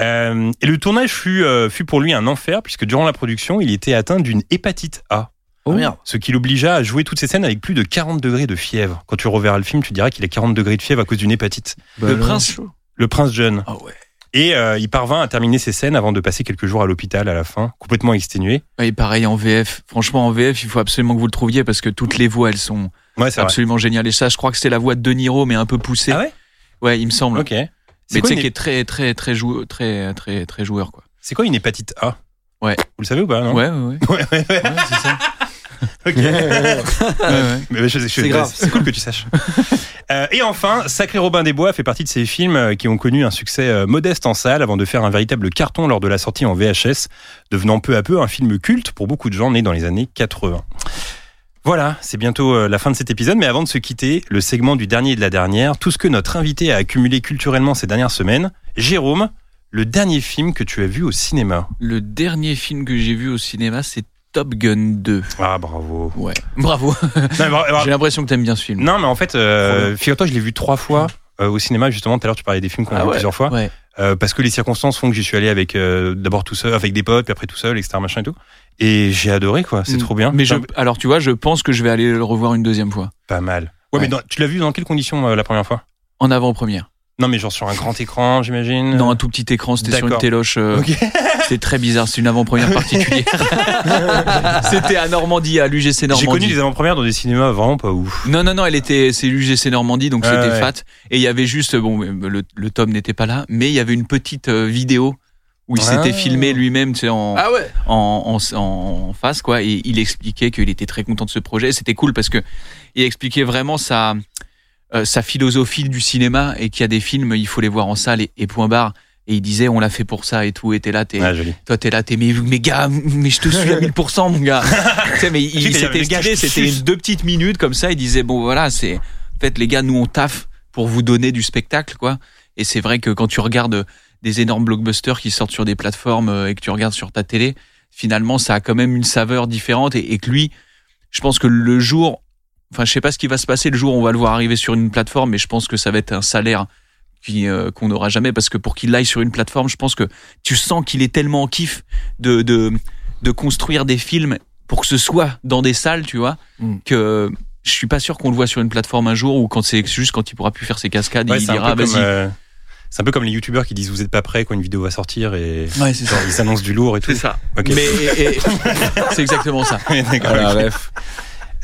Euh, et le tournage fut, euh, fut pour lui un enfer, puisque durant la production, il était atteint d'une hépatite A. Oh merde. Ce qui l'obligea à jouer toutes ces scènes avec plus de 40 degrés de fièvre. Quand tu reverras le film, tu diras qu'il a 40 degrés de fièvre à cause d'une hépatite. Bah, le prince. Le prince John. Ah ouais. Et euh, il parvint à terminer ses scènes avant de passer quelques jours à l'hôpital à la fin, complètement exténué. Et pareil en VF. Franchement, en VF, il faut absolument que vous le trouviez parce que toutes les voix, elles sont Ouais, c'est vrai. absolument géniales. Et ça, je crois que c'est la voix de De Niro, mais un peu poussée. Ah ouais? Ouais, il me semble. Ok. Mais C'est tu sais, une... qui est très, très, très, jou- très, très, très joueur, quoi. c'est quoi une hépatite A? Ouais. Vous le savez ou pas non? Ouais. Ouais, ouais, ouais. Ouais, c'est ça. Ok. Ouais, ouais. Mais je- je- C'est grave. C'est cool que tu saches. Euh, et enfin, Sacré Robin des Bois fait partie de ces films euh, qui ont connu un succès euh, modeste en salle avant de faire un véritable carton lors de la sortie en VHS, devenant peu à peu un film culte pour beaucoup de gens nés dans les années 80. Voilà, c'est bientôt la fin de cet épisode, mais avant de se quitter, le segment du dernier et de la dernière, tout ce que notre invité a accumulé culturellement ces dernières semaines. Jérôme, le dernier film que tu as vu au cinéma? Le dernier film que j'ai vu au cinéma, c'est Top Gun 2. Ah, bravo. Ouais. Bravo. Non, bra- J'ai l'impression que t'aimes bien ce film. Non, mais en fait, euh, figure-toi, je l'ai vu trois fois euh, au cinéma. Justement, tout à l'heure, tu parlais des films qu'on a Ah vu ouais, plusieurs fois. Ouais. Euh, parce que les circonstances font que j'y suis allé avec euh, d'abord tout seul, avec des potes, puis après tout seul, etc. Machin et tout. Et j'ai adoré, quoi. C'est Mm. trop bien. Mais je, alors tu vois, je pense que je vais aller le revoir une deuxième fois. Pas mal. Ouais, Ouais. mais dans- tu l'as vu dans quelles conditions la première fois? En avant-première. Non, mais genre sur un grand écran, j'imagine? Dans un tout petit écran, c'était sur une téloche. euh, Ok. C'est très bizarre, c'est une avant-première particulière. C'était à Normandie, à l'UGC J'ai Normandie. connu des avant-premières dans des cinémas vraiment pas ouf. Non, non, non, elle était, c'est l'UGC Normandie, donc c'était ouais. fat. Et il y avait juste, bon, le, le tome n'était pas là, mais il y avait une petite euh, vidéo où il Ah. s'était filmé lui-même, tu sais, en, Ah ouais. en, en, en face, quoi. Et il expliquait qu'il était très content de ce projet. C'était cool parce que il expliquait vraiment sa, euh, sa philosophie du cinéma et qu'il y a des films, il faut les voir en salle et, et point barre. Et il disait, on l'a fait pour ça et tout. Et t'es là, t'es, toi, t'es là, t'es, mais, mais gars, mais je te suis à 1000%, mon gars. tu sais, mais il, c'était suce. deux petites minutes comme ça. Il disait, bon, voilà, c'est, en fait, les gars, nous, on taffe pour vous donner du spectacle, quoi. Et c'est vrai que quand tu regardes des énormes blockbusters qui sortent sur des plateformes euh, et que tu regardes sur ta télé, finalement, ça a quand même une saveur différente et, et que lui, je pense que le jour, enfin, je sais pas ce qui va se passer le jour où on va le voir arriver sur une plateforme, mais je pense que ça va être un salaire euh, qu'on n'aura jamais parce que pour qu'il aille sur une plateforme, je pense que tu sens qu'il est tellement en kiff de, de, de construire des films pour que ce soit dans des salles, tu vois, Mm. que je suis pas sûr qu'on le voit sur une plateforme un jour ou quand c'est juste quand il pourra plus faire ses cascades, Ouais, il c'est un dira peu comme, vas-y. euh, c'est un peu comme les youtubeurs qui disent vous êtes pas prêts quand une vidéo va sortir et Ouais, c'est genre, ils s'annoncent du lourd et tout. C'est ça. Mais c'est exactement ça. D'accord. Voilà, bref.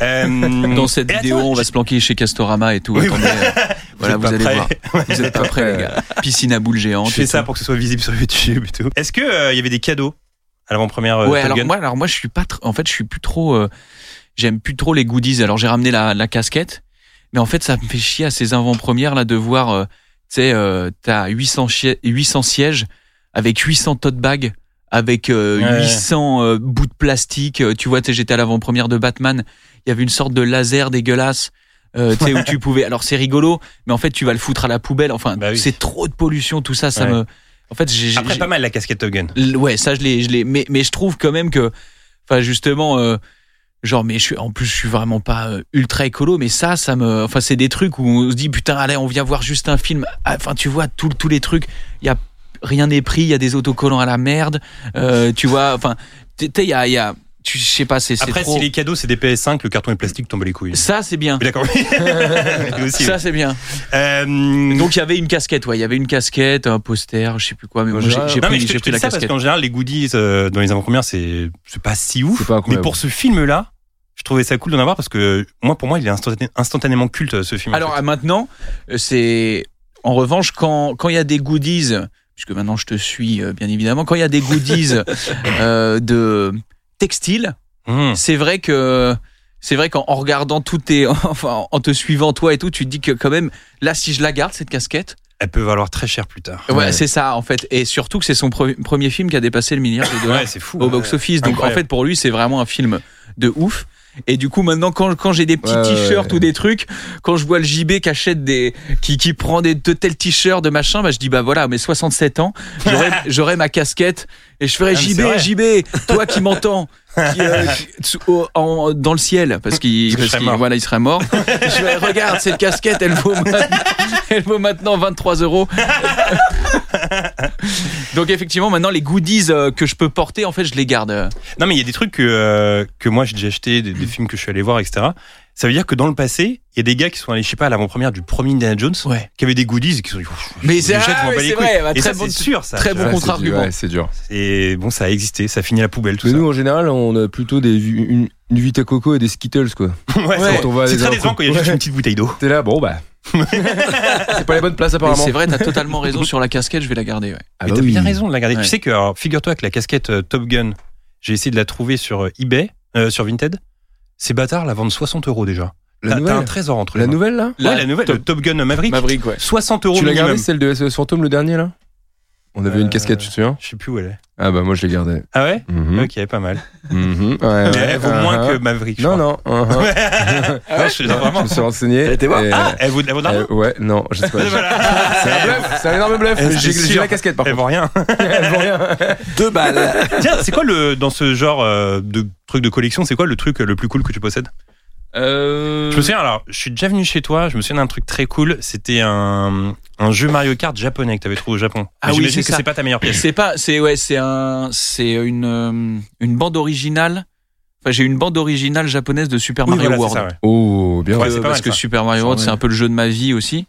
Euh, Dans cette et vidéo, attends, on va se planquer chez Castorama et tout. Oui, Attendez, euh, voilà, vous allez voir. Vous êtes pas prêts, les gars. Piscine à boules géantes. Je fais ça tout. pour que ce soit visible sur YouTube et tout. Est-ce que euh, y avait des cadeaux à l'avant-première euh, Ouais, Top alors Gun moi, alors moi, je suis pas. En fait, je suis plus trop. euh, J'aime plus trop les goodies. Alors j'ai ramené la, la casquette, mais en fait, ça me fait chier à ces avant-premières là de voir. tu sais, t'as 800 chi- 800 sièges avec 800 tote bags. Avec euh, Ouais. 800 euh, bouts de plastique, tu vois, j'étais à l'avant-première de Batman. Il y avait une sorte de laser dégueulasse, euh, tu sais, où tu pouvais. Alors c'est rigolo, mais en fait, tu vas le foutre à la poubelle. Enfin, Bah oui. c'est trop de pollution, tout ça, ça Ouais. me. En fait, j'ai. Après pas mal la casquette Top Gun. Ouais, ça je l'ai, je l'ai. Mais, mais je trouve quand même que, enfin justement, euh, genre, mais je suis, en plus je suis vraiment pas euh, ultra écolo, mais ça, ça me, enfin c'est des trucs où on se dit putain, allez, on vient voir juste un film. Ah, Enfin, tu vois, tout- tous les trucs, il y a rien n'est pris, il y a des autocollants à la merde, euh, tu vois, enfin, tu sais, il y a, il y a, tu je sais pas, c'est, Après trop. si les cadeaux c'est des PS5, le carton est plastique tombe les couilles. Ça c'est bien. D'accord. Ça c'est bien. Euh, Donc il y avait une casquette, ouais, il y avait une casquette, un poster, je sais plus quoi, mais j'ai, mais pris, je te, j'ai je te pris dis la ça parce casquette. qu'en général les goodies euh, dans les avant-premières c'est c'est pas si ouf. Pas mais pour ce film là, je trouvais ça cool d'en avoir parce que moi pour moi il est instantané- instantanément culte ce film. en Alors fait. à maintenant, euh, c'est en revanche quand quand il y a des goodies, puisque maintenant je te suis euh, bien évidemment, quand il y a des goodies euh, de textile, Mmh. c'est vrai que c'est vrai qu'en en regardant tout tes enfin en te suivant toi et tout, tu te dis que quand même là si je la garde cette casquette, Elle peut valoir très cher plus tard. ouais, Ouais. c'est ça en fait et surtout que c'est son pre- premier film qui a dépassé le milliard de dollars Ouais c'est fou. au box office. Donc Incroyable. en fait pour lui c'est vraiment un film de ouf. Et du coup maintenant quand quand j'ai des petits Ouais, t-shirts ouais. ou des trucs, quand je vois le JB qui achète des qui qui prend des de tels t-shirts de machin, bah je dis bah voilà, mais 67 ans, j'aurai ma casquette et je ferai Ah, JB. JB, toi qui m'entends qui, euh, en- dans le ciel parce qu'il voilà il serait mort. je vais regarde cette casquette, elle vaut maintenant, elle vaut maintenant 23 euros. Donc effectivement maintenant les goodies euh, que je peux porter en fait je les garde. Non, mais il y a des trucs que, euh, que moi j'ai déjà acheté, des, des films que je suis allé voir, etc. Ça veut dire que dans le passé, il y a des gars qui sont allés, je sais pas, à l'avant-première du premier Indiana Jones, Ouais. qui avaient des goodies et qui sont dit, Mais c'est- ah, vrai, bah, et très ça, bon- c'est sûr, ça. très bon contre-argument. c'est- Ouais, c'est dur. Et bon, ça a existé, ça finit la poubelle, tout Mais ça. nous, en général, on a plutôt des, une, une Vita Coco et des Skittles, quoi. ouais, c'est- Quand on va à c'est des très décevant quand il y a juste une petite bouteille d'eau. T'es là, bon, bah. c'est pas les bonnes places, Mais apparemment. c'est vrai, t'as totalement raison sur la casquette, je vais la garder. Ouais. Ah mais bah t'as oui. bien raison de la garder. Ouais. Tu sais que, alors, figure-toi que la casquette euh, Top Gun, j'ai essayé de la trouver sur euh, eBay, euh, sur Vinted. Ces bâtards la vendent 60 euros déjà. La T'as un trésor entre les La mains. nouvelle, là Ouais, la nouvelle, Top- le Top Gun Maverick. Maverick, ouais. 60 euros Tu l'as minimum. gardé, celle de SOS Fantôme, le dernier, là? On avait Euh, une casquette, tu te souviens? Je sais plus où elle est. Ah bah, moi, je l'ai gardée. Ah ouais Mhm. Ok, pas mal. Mhm. Ouais, Mais ouais, elle vaut moins uh-huh. que Maverick. je Non, crois. non. uh-huh. Non, je- non, Je vraiment. me suis renseigné. Elle était voir. Ah, elle vaut, elle vaut de l'argent euh, Ouais, non, je sais pas. Voilà. C'est un bluff, c'est un énorme bluff. J'ai la casquette, par Elle contre. vaut rien. Elle vaut rien. Deux balles. Tiens, c'est quoi le dans ce genre euh, de truc de collection, c'est quoi le truc le plus cool que tu possèdes? Euh... Je me souviens alors, je suis déjà venu chez toi, je me souviens d'un truc très cool, c'était un un jeu Mario Kart japonais que t'avais trouvé au Japon. Ah Mais oui, j'imagine c'est que c'est pas ta meilleure pièce. C'est pas, c'est ouais, c'est un, c'est une euh, une bande originale. Enfin, j'ai une bande originale japonaise de Super Oui, Mario voilà, World. c'est ça, ouais. Oh, bien. Ouais, Euh, c'est pas parce mal, que ça. Super Mario World, c'est est. un peu le jeu de ma vie aussi.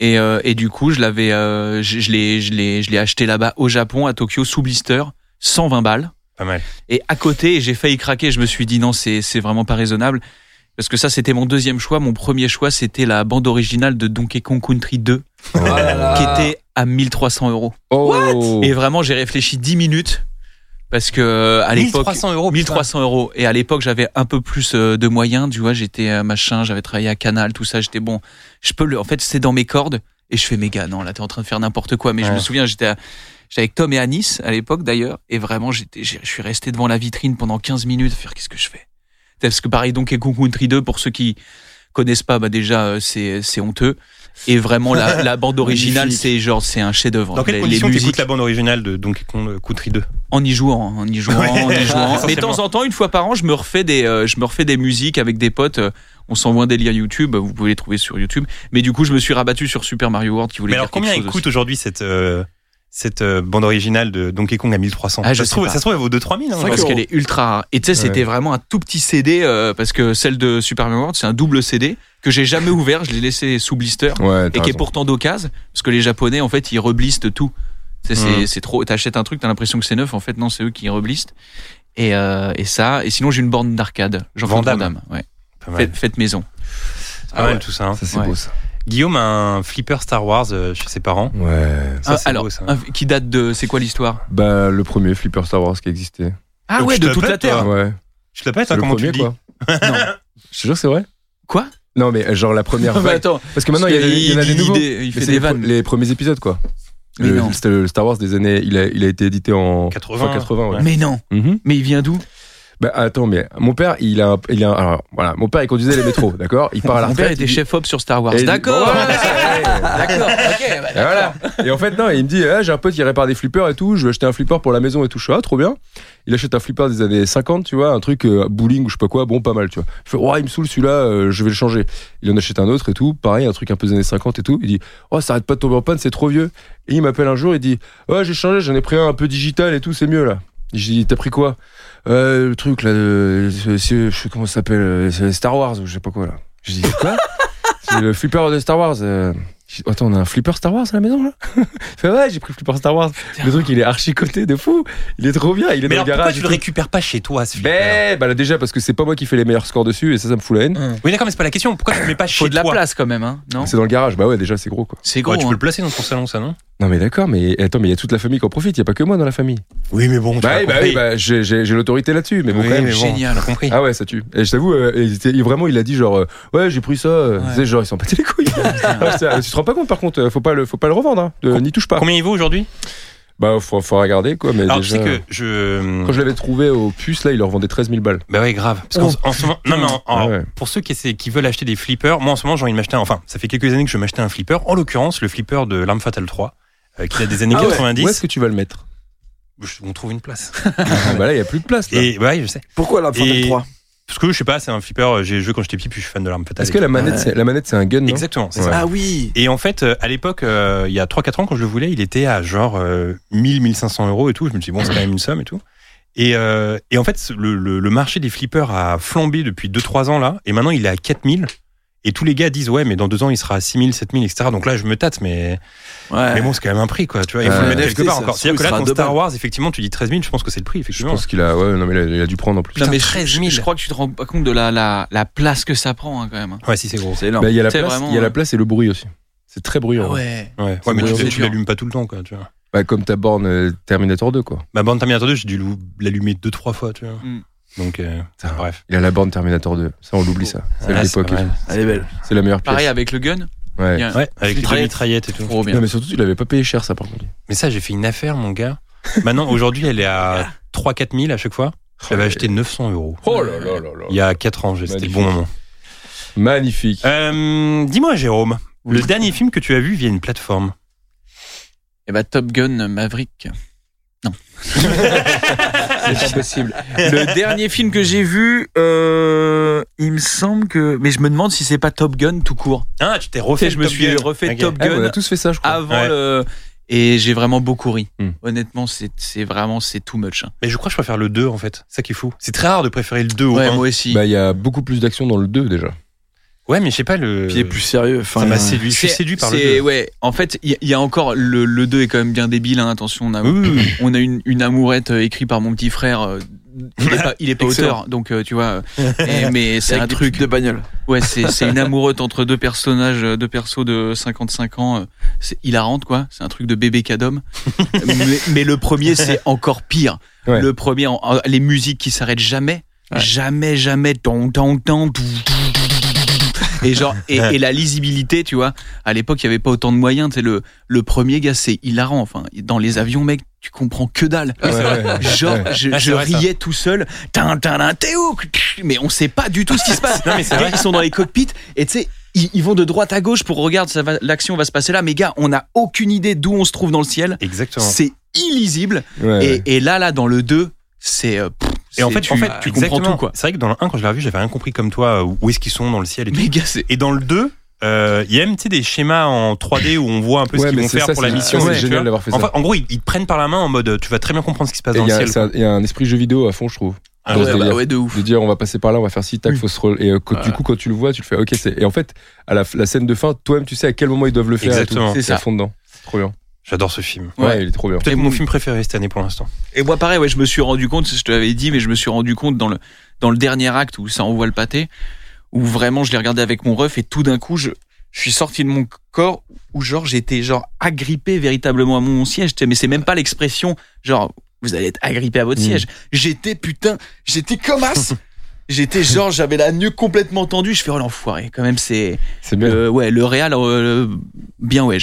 Et, euh, et du coup, je l'avais, euh, je, je l'ai, je l'ai, je l'ai acheté là-bas au Japon, à Tokyo, sous blister. 120 balles. Pas mal. Et à côté, j'ai failli craquer. Je me suis dit non, c'est c'est vraiment pas raisonnable. Parce que ça, c'était mon deuxième choix. Mon premier choix, c'était la bande originale de Donkey Kong Country 2, Oh là là. qui était à 1300 euros. Oh. Et vraiment, j'ai réfléchi 10 minutes. Parce que à l'époque, 1300 euros. putain. 1300 euros. Et à l'époque, j'avais un peu plus euh, de moyens. Tu vois, j'étais euh, machin, j'avais travaillé à Canal, tout ça. J'étais bon. Je peux le. En fait, c'est dans mes cordes. Et je fais méga. Non, là, t'es en train de faire n'importe quoi. Mais je me souviens, j'étais, j'étais avec Tom et Anis à l'époque d'ailleurs. Et vraiment, j'étais, j'ai- je suis resté devant la vitrine pendant 15 minutes à faire qu'est-ce que je fais? Parce que pareil, donc Kong Country 2, pour ceux qui connaissent pas, bah déjà, euh, c'est, c'est honteux. Et vraiment, la, la bande originale, c'est genre, c'est un chef-d'œuvre. Dans quelles Les- conditions musiques- t'écoutes la bande originale de Donkey Kong euh, Country 2 en y jouant, en y jouant, en y jouant. Mais de temps en temps, une fois par an, je me refais des, euh, je me refais des musiques avec des potes. euh, on s'envoie des liens YouTube. Vous pouvez les trouver sur YouTube. Mais du coup, je me suis rabattu sur Super Mario World qui voulait Mais alors combien écoute aujourd'hui cette euh, cette euh, bande originale de Donkey Kong à 1300 Ah, je ça, se sais trouve, pas. ça se trouve elle vaut 2 3000 hein, parce qu'elle est ultra rare. Et tu sais, c'était Ouais. vraiment un tout petit CD euh, parce que celle de Super Mario World, c'est un double CD que j'ai jamais ouvert. Je l'ai laissé sous blister Ouais, et qui est pourtant d'occasion parce que les Japonais, en fait, ils reblistent tout. Tu sais, c'est c'est trop. T'achètes un truc, t'as l'impression que c'est neuf. En fait, non, c'est eux qui reblistent. Et, euh, et ça. Et sinon, j'ai une borne d'arcade. Jean-Claude Van Van Damme. Damme. Ouais. Faites, faites maison. C'est pas mal tout ça. hein. Ça, c'est Ouais. beau, ça. Guillaume a un flipper Star Wars euh, chez ses parents. Ouais. Ça, Ah, c'est alors, beau, ça. un- qui date de. C'est quoi l'histoire? Bah, le premier flipper Star Wars qui existait. Ah Donc, ouais, de te toute la Terre. Ouais. Je te l'appelle, C'est toi, le comment premier, tu le dis quoi. Non. Je te jure, c'est vrai. Quoi? Non, mais euh, genre la première Bah, vague. attends. Parce que maintenant, il y, a- il y en a des nouveaux. des- il Mais fait c'est des les, pro- vannes. les premiers épisodes, quoi. Mais Le- non. C'était le Star Wars des années. Il a, il a été édité en 80. fin 80. Ouais. Mais non. Mhm. Mais il vient d'où? Bah attends, mais mon père, il a, il a, alors, voilà, mon père, il conduisait les métros, d'accord? Il part à la Mon père était il dit- chef-op sur Star Wars. D'accord. Bon, voilà. D'accord. Ok. bah, Et voilà. Et en fait, non, il me dit, ah, j'ai un pote qui répare des flippers et tout, je vais acheter un flipper pour la maison et tout. Je ah, trop bien. Il achète un flipper des années 50, tu vois, un truc euh, bowling ou je sais pas quoi, bon, pas mal, tu vois. Je fais, ouais, il me saoule celui-là, euh, je vais le changer. Il en achète un autre et tout, pareil, un truc un peu des années 50 et tout. Il dit, oh, ça arrête pas de tomber en panne, c'est trop vieux. Et il m'appelle un jour, il dit, ouais, j'ai changé, j'en ai pris un un peu digital et tout, c'est mieux là. J'ai dit, t'as pris quoi? Euh, Le truc là, de, c'est- c'est- je sais comment ça s'appelle, euh, c'est Star Wars ou je sais pas quoi là. J'ai dit, quoi C'est le flipper de Star Wars. euh. Attends, on a un flipper Star Wars à la maison là Il fait, ouais, j'ai pris le flipper Star Wars. Le truc, il est archi coté de fou. Il est trop bien. Il est Mais dans alors le pourquoi garage. tu et le récupères pas chez toi ce flipper Ben, bah là, déjà parce que c'est pas moi qui fais les meilleurs scores dessus et ça, ça me fout la haine. Oui d'accord mais c'est pas la question. Pourquoi tu le mets pas chez Faut de la toi place quand même, hein Non C'est dans le garage. Bah ouais, déjà c'est gros quoi. C'est gros. Ouais, tu peux hein. le placer dans ton salon ça non Non mais d'accord, mais attends, mais il y a toute la famille qui en profite. Il y a pas que moi dans la famille. Oui mais bon. Bah, oui, bah, oui, bah, j'ai j'ai- j'ai l'autorité là-dessus, mais bon Oui, quand même. mais bon, génial. on a compris. Ah ouais, ça tue. Et je t'avoue, euh, il vraiment, il a dit genre, euh, ouais, j'ai pris ça. euh, Ouais. Tu sais, genre, ils s'en battaient les couilles. Ah, tu te rends pas compte, par contre, euh, faut pas le, faut pas le revendre, hein. N'y touche pas. Combien il vaut aujourd'hui? Bah, faut, faut regarder quoi. Mais Alors tu déjà, sais que je quand je l'avais trouvé au puce, là, il leur vendait 13 000 balles. Bah ouais, grave. Parce qu'en en ce moment, non, mais en- en- Ah ouais. pour ceux qui, essaient- qui veulent acheter des flippers, moi en ce moment j'ai envie de m'acheter un, enfin, ça fait quelques années que je m'achetais un flipper, en l'occurrence le flipper de L'Arme Fatale 3, euh, qui date des années Ah ouais. 90. Où est-ce que tu vas le mettre On trouve une place. Ah, Bah là, il y a plus de place. Là. Et bah ouais, je sais. Pourquoi la Et- 3 Parce que je sais pas, c'est un flipper, euh, j'ai joué quand j'étais petit, puis je suis fan de L'Arme Fatale. Est-ce que la manette, c'est, la manette, c'est un gun non Exactement, c'est Ouais. ça. Ah oui Et en fait, euh, à l'époque, euh, il y a 3-4 ans, quand je le voulais, il était à genre 1000-1500 euros et tout. Je me suis dit, bon, c'est quand même une somme et tout. Et, euh, et en fait, le, le- le marché des flippers a flambé depuis 2-3 ans là, et maintenant il est à 4000. Et tous les gars disent, ouais, mais dans deux ans, il sera à 6000, 7000, etc. Donc là, je me tâte, mais, Ouais. mais bon, c'est quand même un prix, quoi. Tu vois, il faut Ouais. le mettre NFT, quelque part encore. C'est-à-dire que là, ton Star. Wars, effectivement, tu dis 13 000, je pense que c'est le prix, Je effectivement. pense qu'il a, ouais, non mais il a, il a dû prendre en plus. Putain, Putain, mais 13 je, 000. je crois que tu te rends pas compte de la, la, la place que ça prend hein, quand même. hein. Ouais, si c'est gros. C'est énorme. Bah, il y a la place, vraiment, il y a la euh, place et le bruit aussi. C'est très bruyant. Ah ouais. Ouais, mais tu, l'allumes pas tout le temps, quoi, tu vois. Bah, comme ta borne euh, Terminator 2 quoi. Ma bande Terminator 2, j'ai dû l'allumer deux, trois fois, tu vois. Donc, euh, Putain. bref. Il a la borne Terminator 2. Ça on l'oublie ça. C'est Ouais, l'époque. Elle est belle. C'est la meilleure pièce. Pareil avec le gun. Ouais. Avec les mitraillettes et tout. Trop bien. Non mais surtout tu l'avais pas payé cher ça par contre. Mais ça, j'ai fait une affaire, mon gars. Maintenant, aujourd'hui, elle est à 3-4 000 à chaque fois. Je l'avais acheté 900 euros. Oh là là là là. Il y a 4 ans, c'était le bon moment. Magnifique. Euh, Dis-moi, Jérôme, Oui. le dernier film que tu as vu via une plateforme. Et bah Top Gun Maverick. Non. C'est pas possible. Le dernier film que j'ai vu, euh, il me semble que. Mais je me demande si c'est pas Top Gun tout court. Ah, tu t'es refait je me suis Gun. refait. Top Ah, on a Gun tous fait ça je crois. avant Ouais. le. Et j'ai vraiment beaucoup ri. Hmm. Honnêtement, c'est c'est vraiment c'est too much. hein. Mais je crois que je préfère le 2, en fait. C'est ça qui est fou. C'est très rare de préférer le 2 au Ouais, 1. moi aussi. Bah il y a beaucoup plus d'action dans le 2 déjà. Ouais, mais je sais pas le. Puis il est plus sérieux. Enfin, Ça m'a euh, séduit. Je suis C'est- séduit par le. Ouais, en fait, il y, a encore le, le 2 est quand même bien débile. Hein, attention, on a, Oui, on a une, une amourette euh, écrite par mon petit frère. euh, il est pas, il est pas auteur, donc tu vois. et- mais c'est un truc. de bagnole. Ouais, c'est c'est une amoureuse entre deux personnages, deux persos de 55 ans. C'est hilarante, quoi. C'est un truc de bébé cadom. mais, mais le premier, c'est encore pire. Ouais. Le premier, les musiques qui s'arrêtent jamais, Ouais. jamais, jamais. Ton, ton, ton, tou, tou, tou, tou, tou, tou. Et genre, et, et la lisibilité, tu vois. À l'époque, il y avait pas autant de moyens. C'est le le premier gars, c'est hilarant. Enfin, dans les avions, mec, tu comprends que dalle. Ouais, ouais. Genre, Ouais. je, Ah, je vrai, ça. riais tout seul. Tin, tin, tin, t'es où? Mais on sait pas du tout ce qui se passe. Non, mais vrai. Ils sont dans les cockpits et tu sais, ils, ils vont de droite à gauche pour regarder, l'action va se passer là. Mais gars, on n'a aucune idée d'où on se trouve dans le ciel. Exactement. C'est illisible. Ouais. Et, et là, là, dans le 2, c'est. euh, Et en fait, tu, en fait, tu comprends tout, quoi. C'est vrai que dans le 1, quand je l'ai revu, j'avais rien compris comme toi, euh, où est-ce qu'ils sont dans le ciel et tout. Mais gars. Et dans le 2, euh, il y a même des schémas en 3D où on voit un peu Ouais, ce qu'ils vont faire ça, pour la mission. c'est génial d'avoir fait Enfin, ça. en gros, ils, ils te prennent par la main en mode tu vas très bien comprendre ce qui se passe Et dans le a- ciel. il y a un esprit jeu vidéo à fond, je trouve. Ah ouais, bah ouais, de ouf. de dire on va passer par là, on va faire ci, tac, Oui. faut se et euh, du coup quand tu le vois, tu le fais ok c'est et en fait à la, la scène de fin, toi-même tu sais à quel moment ils doivent le faire. et tout. Exactement. C'est ça. fond dedans. Trop bien. J'adore ce film. Ouais, Ouais. il est trop bien. Peut-être mon film préféré cette année pour l'instant. Et moi, pareil, ouais, je me suis rendu compte, je te l'avais dit, mais je me suis rendu compte dans le, dans le dernier acte où ça envoie le pâté, où vraiment je l'ai regardé avec mon ref et tout d'un coup, je, je suis sorti de mon corps où genre j'étais genre agrippé véritablement à mon siège. Mais c'est même pas l'expression genre vous allez être agrippé à votre Mm. siège. J'étais putain, j'étais comme as. J'étais genre j'avais la nuque complètement tendue. Je fais oh l'enfoiré. Quand même c'est C'est bien. euh, ouais le réal euh, bien ouais.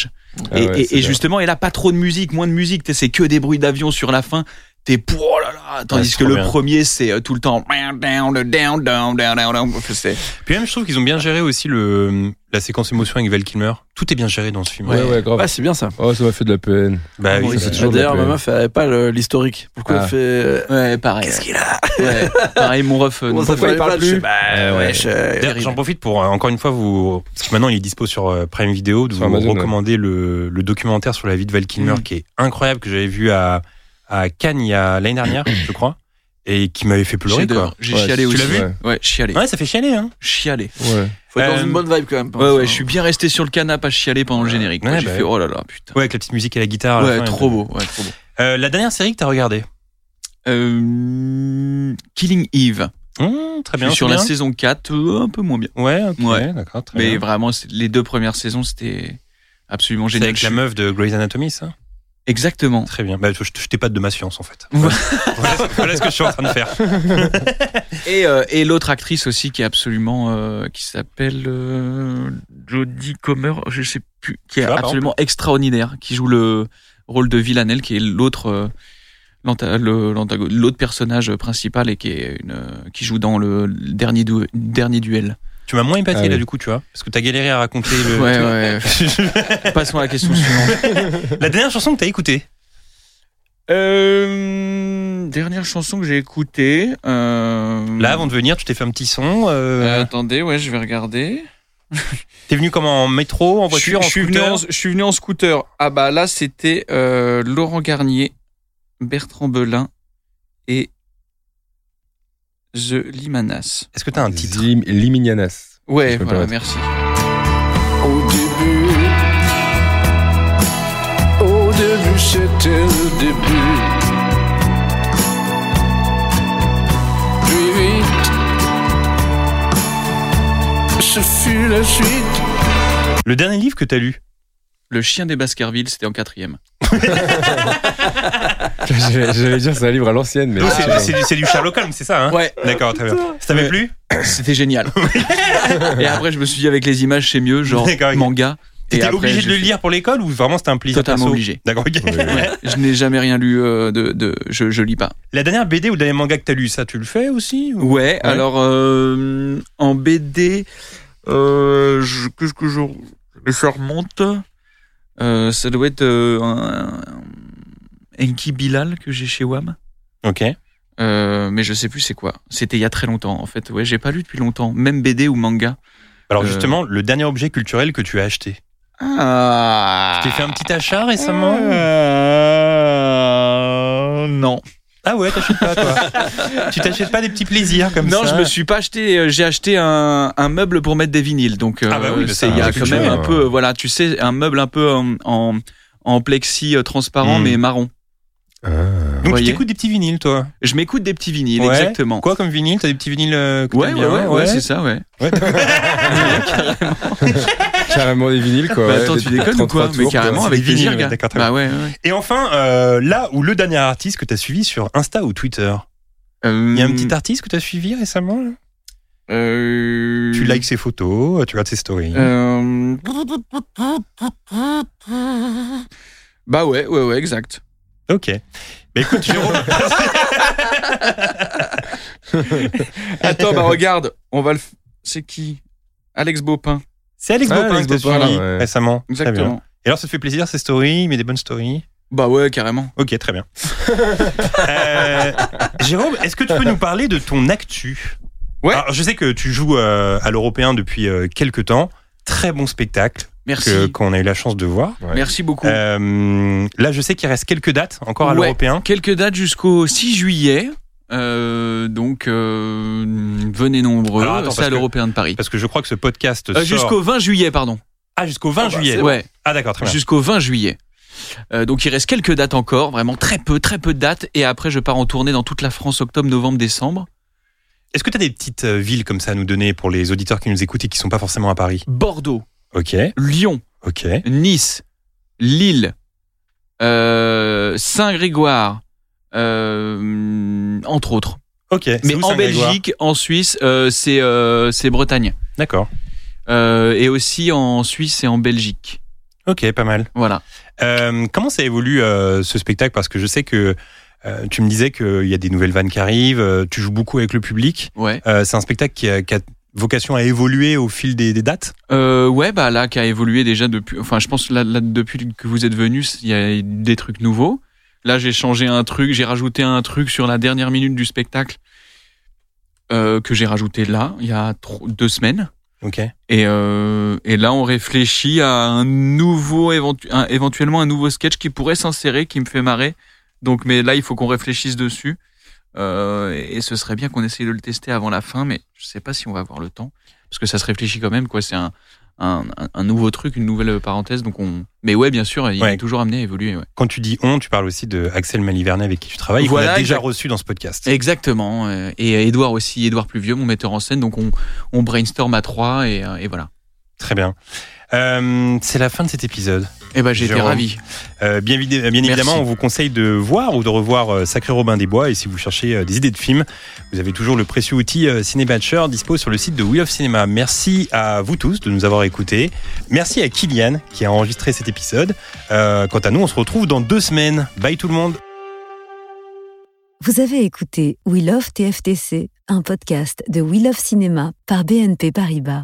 Ah Et, ouais, et- et justement, et là, pas trop de musique, moins de musique, c'est que des bruits d'avion sur la fin. T'es pour oh là là, tandis que le bien. premier, c'est euh, tout le temps Puis même, je trouve qu'ils ont bien géré aussi le, la séquence émotion avec Val Kilmer. Tout est bien géré dans ce film. Ouais, ouais, grave. Ouais, c'est bien ça. Oh, ça m'a fait de la peine. Bah oui, oui, bah, c'est Bah, toujours la D'ailleurs, ma meuf, elle avait pas l'historique. Pourquoi Ah. elle fait. euh, Ouais, pareil. Qu'est-ce qu'il a Ouais, pareil, mon ref. euh, Comment non. ça fait il parle les plus Bah, Euh, ouais. euh. J'en profite pour euh, encore une fois vous parce que maintenant il est dispo sur euh, Prime Video de vous ouais. recommander le, le documentaire sur la vie de Val Kilmer Mm. qui est incroyable que j'avais vu à à Cannes il y a l'année dernière je crois et qui m'avait fait pleurer quoi. J'ai Ouais, chialé tu aussi. l'as vu Ouais. Ouais, chialé. Ouais ça fait chialer hein. Chialé. Ouais. Faut être dans Euh, une bonne vibe quand même. Ouais, ouais, je suis bien resté sur le canapé à chialer pendant le générique. Ouais, J'ai bah fait, oh là là, putain. Ouais avec la petite musique et la guitare. la Ouais, fin, trop beau, ouais, trop beau. Euh, la dernière série que t'as regardée? Euh, Killing Eve. Hum, très Je bien. suis sur c'est la saison 4, euh, un peu moins bien. Ouais ok Ouais. d'accord très Mais bien. vraiment, c'est- les deux premières saisons, c'était absolument C'est génial. avec Je la meuf de Grey's Anatomy ça? Exactement. Très bien. Bah je, je t'ai pas de ma science en fait. Voilà, voilà ce que je suis en train de faire. Et, euh, et l'autre actrice aussi qui est absolument euh, qui s'appelle euh, Jodie Comer, je sais plus, qui est par absolument extraordinaire, qui joue le rôle de Villanelle, qui est l'autre l'autre personnage principal et qui est une qui joue dans le dernier du- dernier duel. Tu m'as moins épaté Ah là oui. du coup tu vois parce que t'as galéré à raconter le. Ouais ouais. Passons à la question suivante. La dernière chanson que t'as écoutée. Euh, dernière chanson que j'ai écoutée. Euh, Là, avant de venir, tu t'es fait un petit son. euh, euh, attendez, ouais, je vais regarder. T'es venu comment en métro, en voiture, je, en suis venu scooter en, je suis venu en scooter. Ah bah là, c'était euh, Laurent Garnier, Bertrand Belin et The Limanas. Est-ce que t'as un titre Lim- Liminianas. Ouais, voilà, merci. Au début, au début, c'était le début. Puis vite, ce fut la suite. Le dernier livre que t'as lu? Le chien des Baskerville, c'était en quatrième. J'allais dire c'est un livre à l'ancienne mais c'est- du, du Sherlock Holmes, c'est ça hein Ouais, D'accord, très bien. Ça t'avait plu c'était génial. et après, je me suis dit avec les images, c'est mieux, genre manga. T'étais obligé de le lire pour l'école ou vraiment c'était un plaisir Totalement perso obligé. D'accord, ok. Ouais. Ouais, je n'ai jamais rien lu euh, de, de je, je lis pas. La dernière BD ou le dernier manga que t'as lu, ça tu le fais aussi ou- Ouais, alors euh, en BD, euh, je- qu'est-ce que je. Mais ça remonte. Euh, ça doit être euh, un, Enki Bilal que j'ai chez Wam. Ok. Euh, mais je sais plus c'est quoi. C'était il y a très longtemps en fait. Ouais, j'ai pas lu depuis longtemps, même BD ou manga. Alors justement, le dernier objet culturel que tu as acheté. Ah. Tu t'es fait un petit achat récemment Non. Ah ouais, t'achètes pas toi. tu t'achètes pas des petits plaisirs comme non, ça je me suis pas acheté. euh, J'ai acheté un, un meuble pour mettre des vinyles. Donc, euh, Ah bah oui, ça, il y a quand même un hein. peu, euh, voilà, tu sais, un meuble un peu en, en, en plexi euh, transparent Mm. mais marron. Ah. Donc tu t'écoutes des petits vinyles toi. Je m'écoute des petits vinyles, Ouais. exactement. Quoi comme vinyle? T'as des petits vinyles euh, que Ouais, ouais, bien ouais, ouais, c'est ça, ouais. Ouais. Carrément des vinyles, quoi. Bah, attends, des- tu déconnes ou 33 quoi Mais tours, carrément, c'est avec des vinyles, gars. d'accord, Bah ouais, ouais. Et enfin, euh, là où le dernier artiste que t'as suivi sur Insta ou Twitter. Il y a un petit artiste que t'as suivi récemment là? Euh, Tu likes ses photos, tu regardes ses stories. euh, Bah ouais, ouais, ouais, exact. Ok. Mais écoute, Jérôme. Attends, bah regarde, on va le. f- C'est qui? Alex Baupin. C'est Alex Ah, Bopin Alex que t'as Bopin, suivi ouais. récemment. Très bien. Exactement. Et alors, ça te fait plaisir ces stories, met des bonnes stories? Bah ouais, carrément. Ok, très bien. Euh, Jérôme, est-ce que tu peux nous parler de ton actu? Ouais. Alors, je sais que tu joues euh, à l'Européen depuis euh, quelques temps. Très bon spectacle Merci. que- qu'on a eu la chance de voir. Ouais. Merci beaucoup. Euh, là, je sais qu'il reste quelques dates encore à Ouais. l'Européen. Quelques dates jusqu'au 6 juillet. Euh, donc euh, venez nombreux. Alors, attends, C'est à que- l'Européen de Paris. Parce que je crois que ce podcast Euh, sort... jusqu'au 20 juillet, pardon. Ah, jusqu'au 20 juillet. Ouais, Ah, d'accord, très bien. jusqu'au 20 juillet. Euh, donc il reste quelques dates encore, vraiment très peu, très peu de dates. Et après, je pars en tournée dans toute la France, octobre, novembre, décembre. Est-ce que tu as des petites euh, villes comme ça à nous donner pour les auditeurs qui nous écoutent et qui sont pas forcément à Paris? Bordeaux, Ok, Lyon, ok. Nice, Lille, euh, Saint-Grégoire, euh, entre autres. Ok. Mais en Belgique, en Suisse, euh, c'est c'est Bretagne. D'accord. Et aussi en Suisse et en Belgique. Ok, pas mal. Voilà. Comment ça évolue ce spectacle? Parce que je sais que euh, tu me disais qu'il y a des nouvelles vannes qui arrivent, euh, tu joues beaucoup avec le public. Ouais. Euh, c'est un spectacle qui a, qui a vocation à évoluer au fil des, des dates? Euh, ouais, bah là, qui a évolué déjà depuis. Enfin, je pense là, là depuis que vous êtes venu, il y a des trucs nouveaux. Là, j'ai changé un truc, j'ai rajouté un truc sur la dernière minute du spectacle euh, que j'ai rajouté là, il y a deux semaines. Ok. Et, euh, et là, on réfléchit à un nouveau, éventu- un- éventuellement un nouveau sketch qui pourrait s'insérer, qui me fait marrer. Donc, mais là, il faut qu'on réfléchisse dessus. Euh, et ce serait bien qu'on essaye de le tester avant la fin, mais je sais pas si on va avoir le temps, parce que ça se réfléchit quand même. Quoi, c'est un, un, nouveau truc, une nouvelle parenthèse. Donc, on. Mais ouais, bien sûr, il Ouais. est toujours amené à évoluer. Ouais. Quand tu dis on, tu parles aussi de Axel Malivernet avec qui tu travailles, Voilà, qu'on a déjà exact. reçu dans ce podcast. Exactement. euh, Et Edouard aussi, Edouard Pluvieux, mon metteur en scène. Donc, on, on brainstorm à trois et, euh, et voilà. Très bien. Euh, c'est la fin de cet épisode. Et ben, j'ai été ravi. Euh, bien, vide- bien évidemment, on vous conseille de voir ou de revoir euh, Sacré Robin des Bois. Et si vous cherchez des idées de films, vous avez toujours le précieux outil Cinébatcher dispo sur le site de Wheel of Cinema. Merci à vous tous de nous avoir écoutés. Merci à Kylian qui a enregistré cet épisode. Euh, quant à nous, on se retrouve dans deux semaines. Bye tout le monde. Vous avez écouté We Love TFTC, un podcast de We Love Cinéma par BNP Paribas.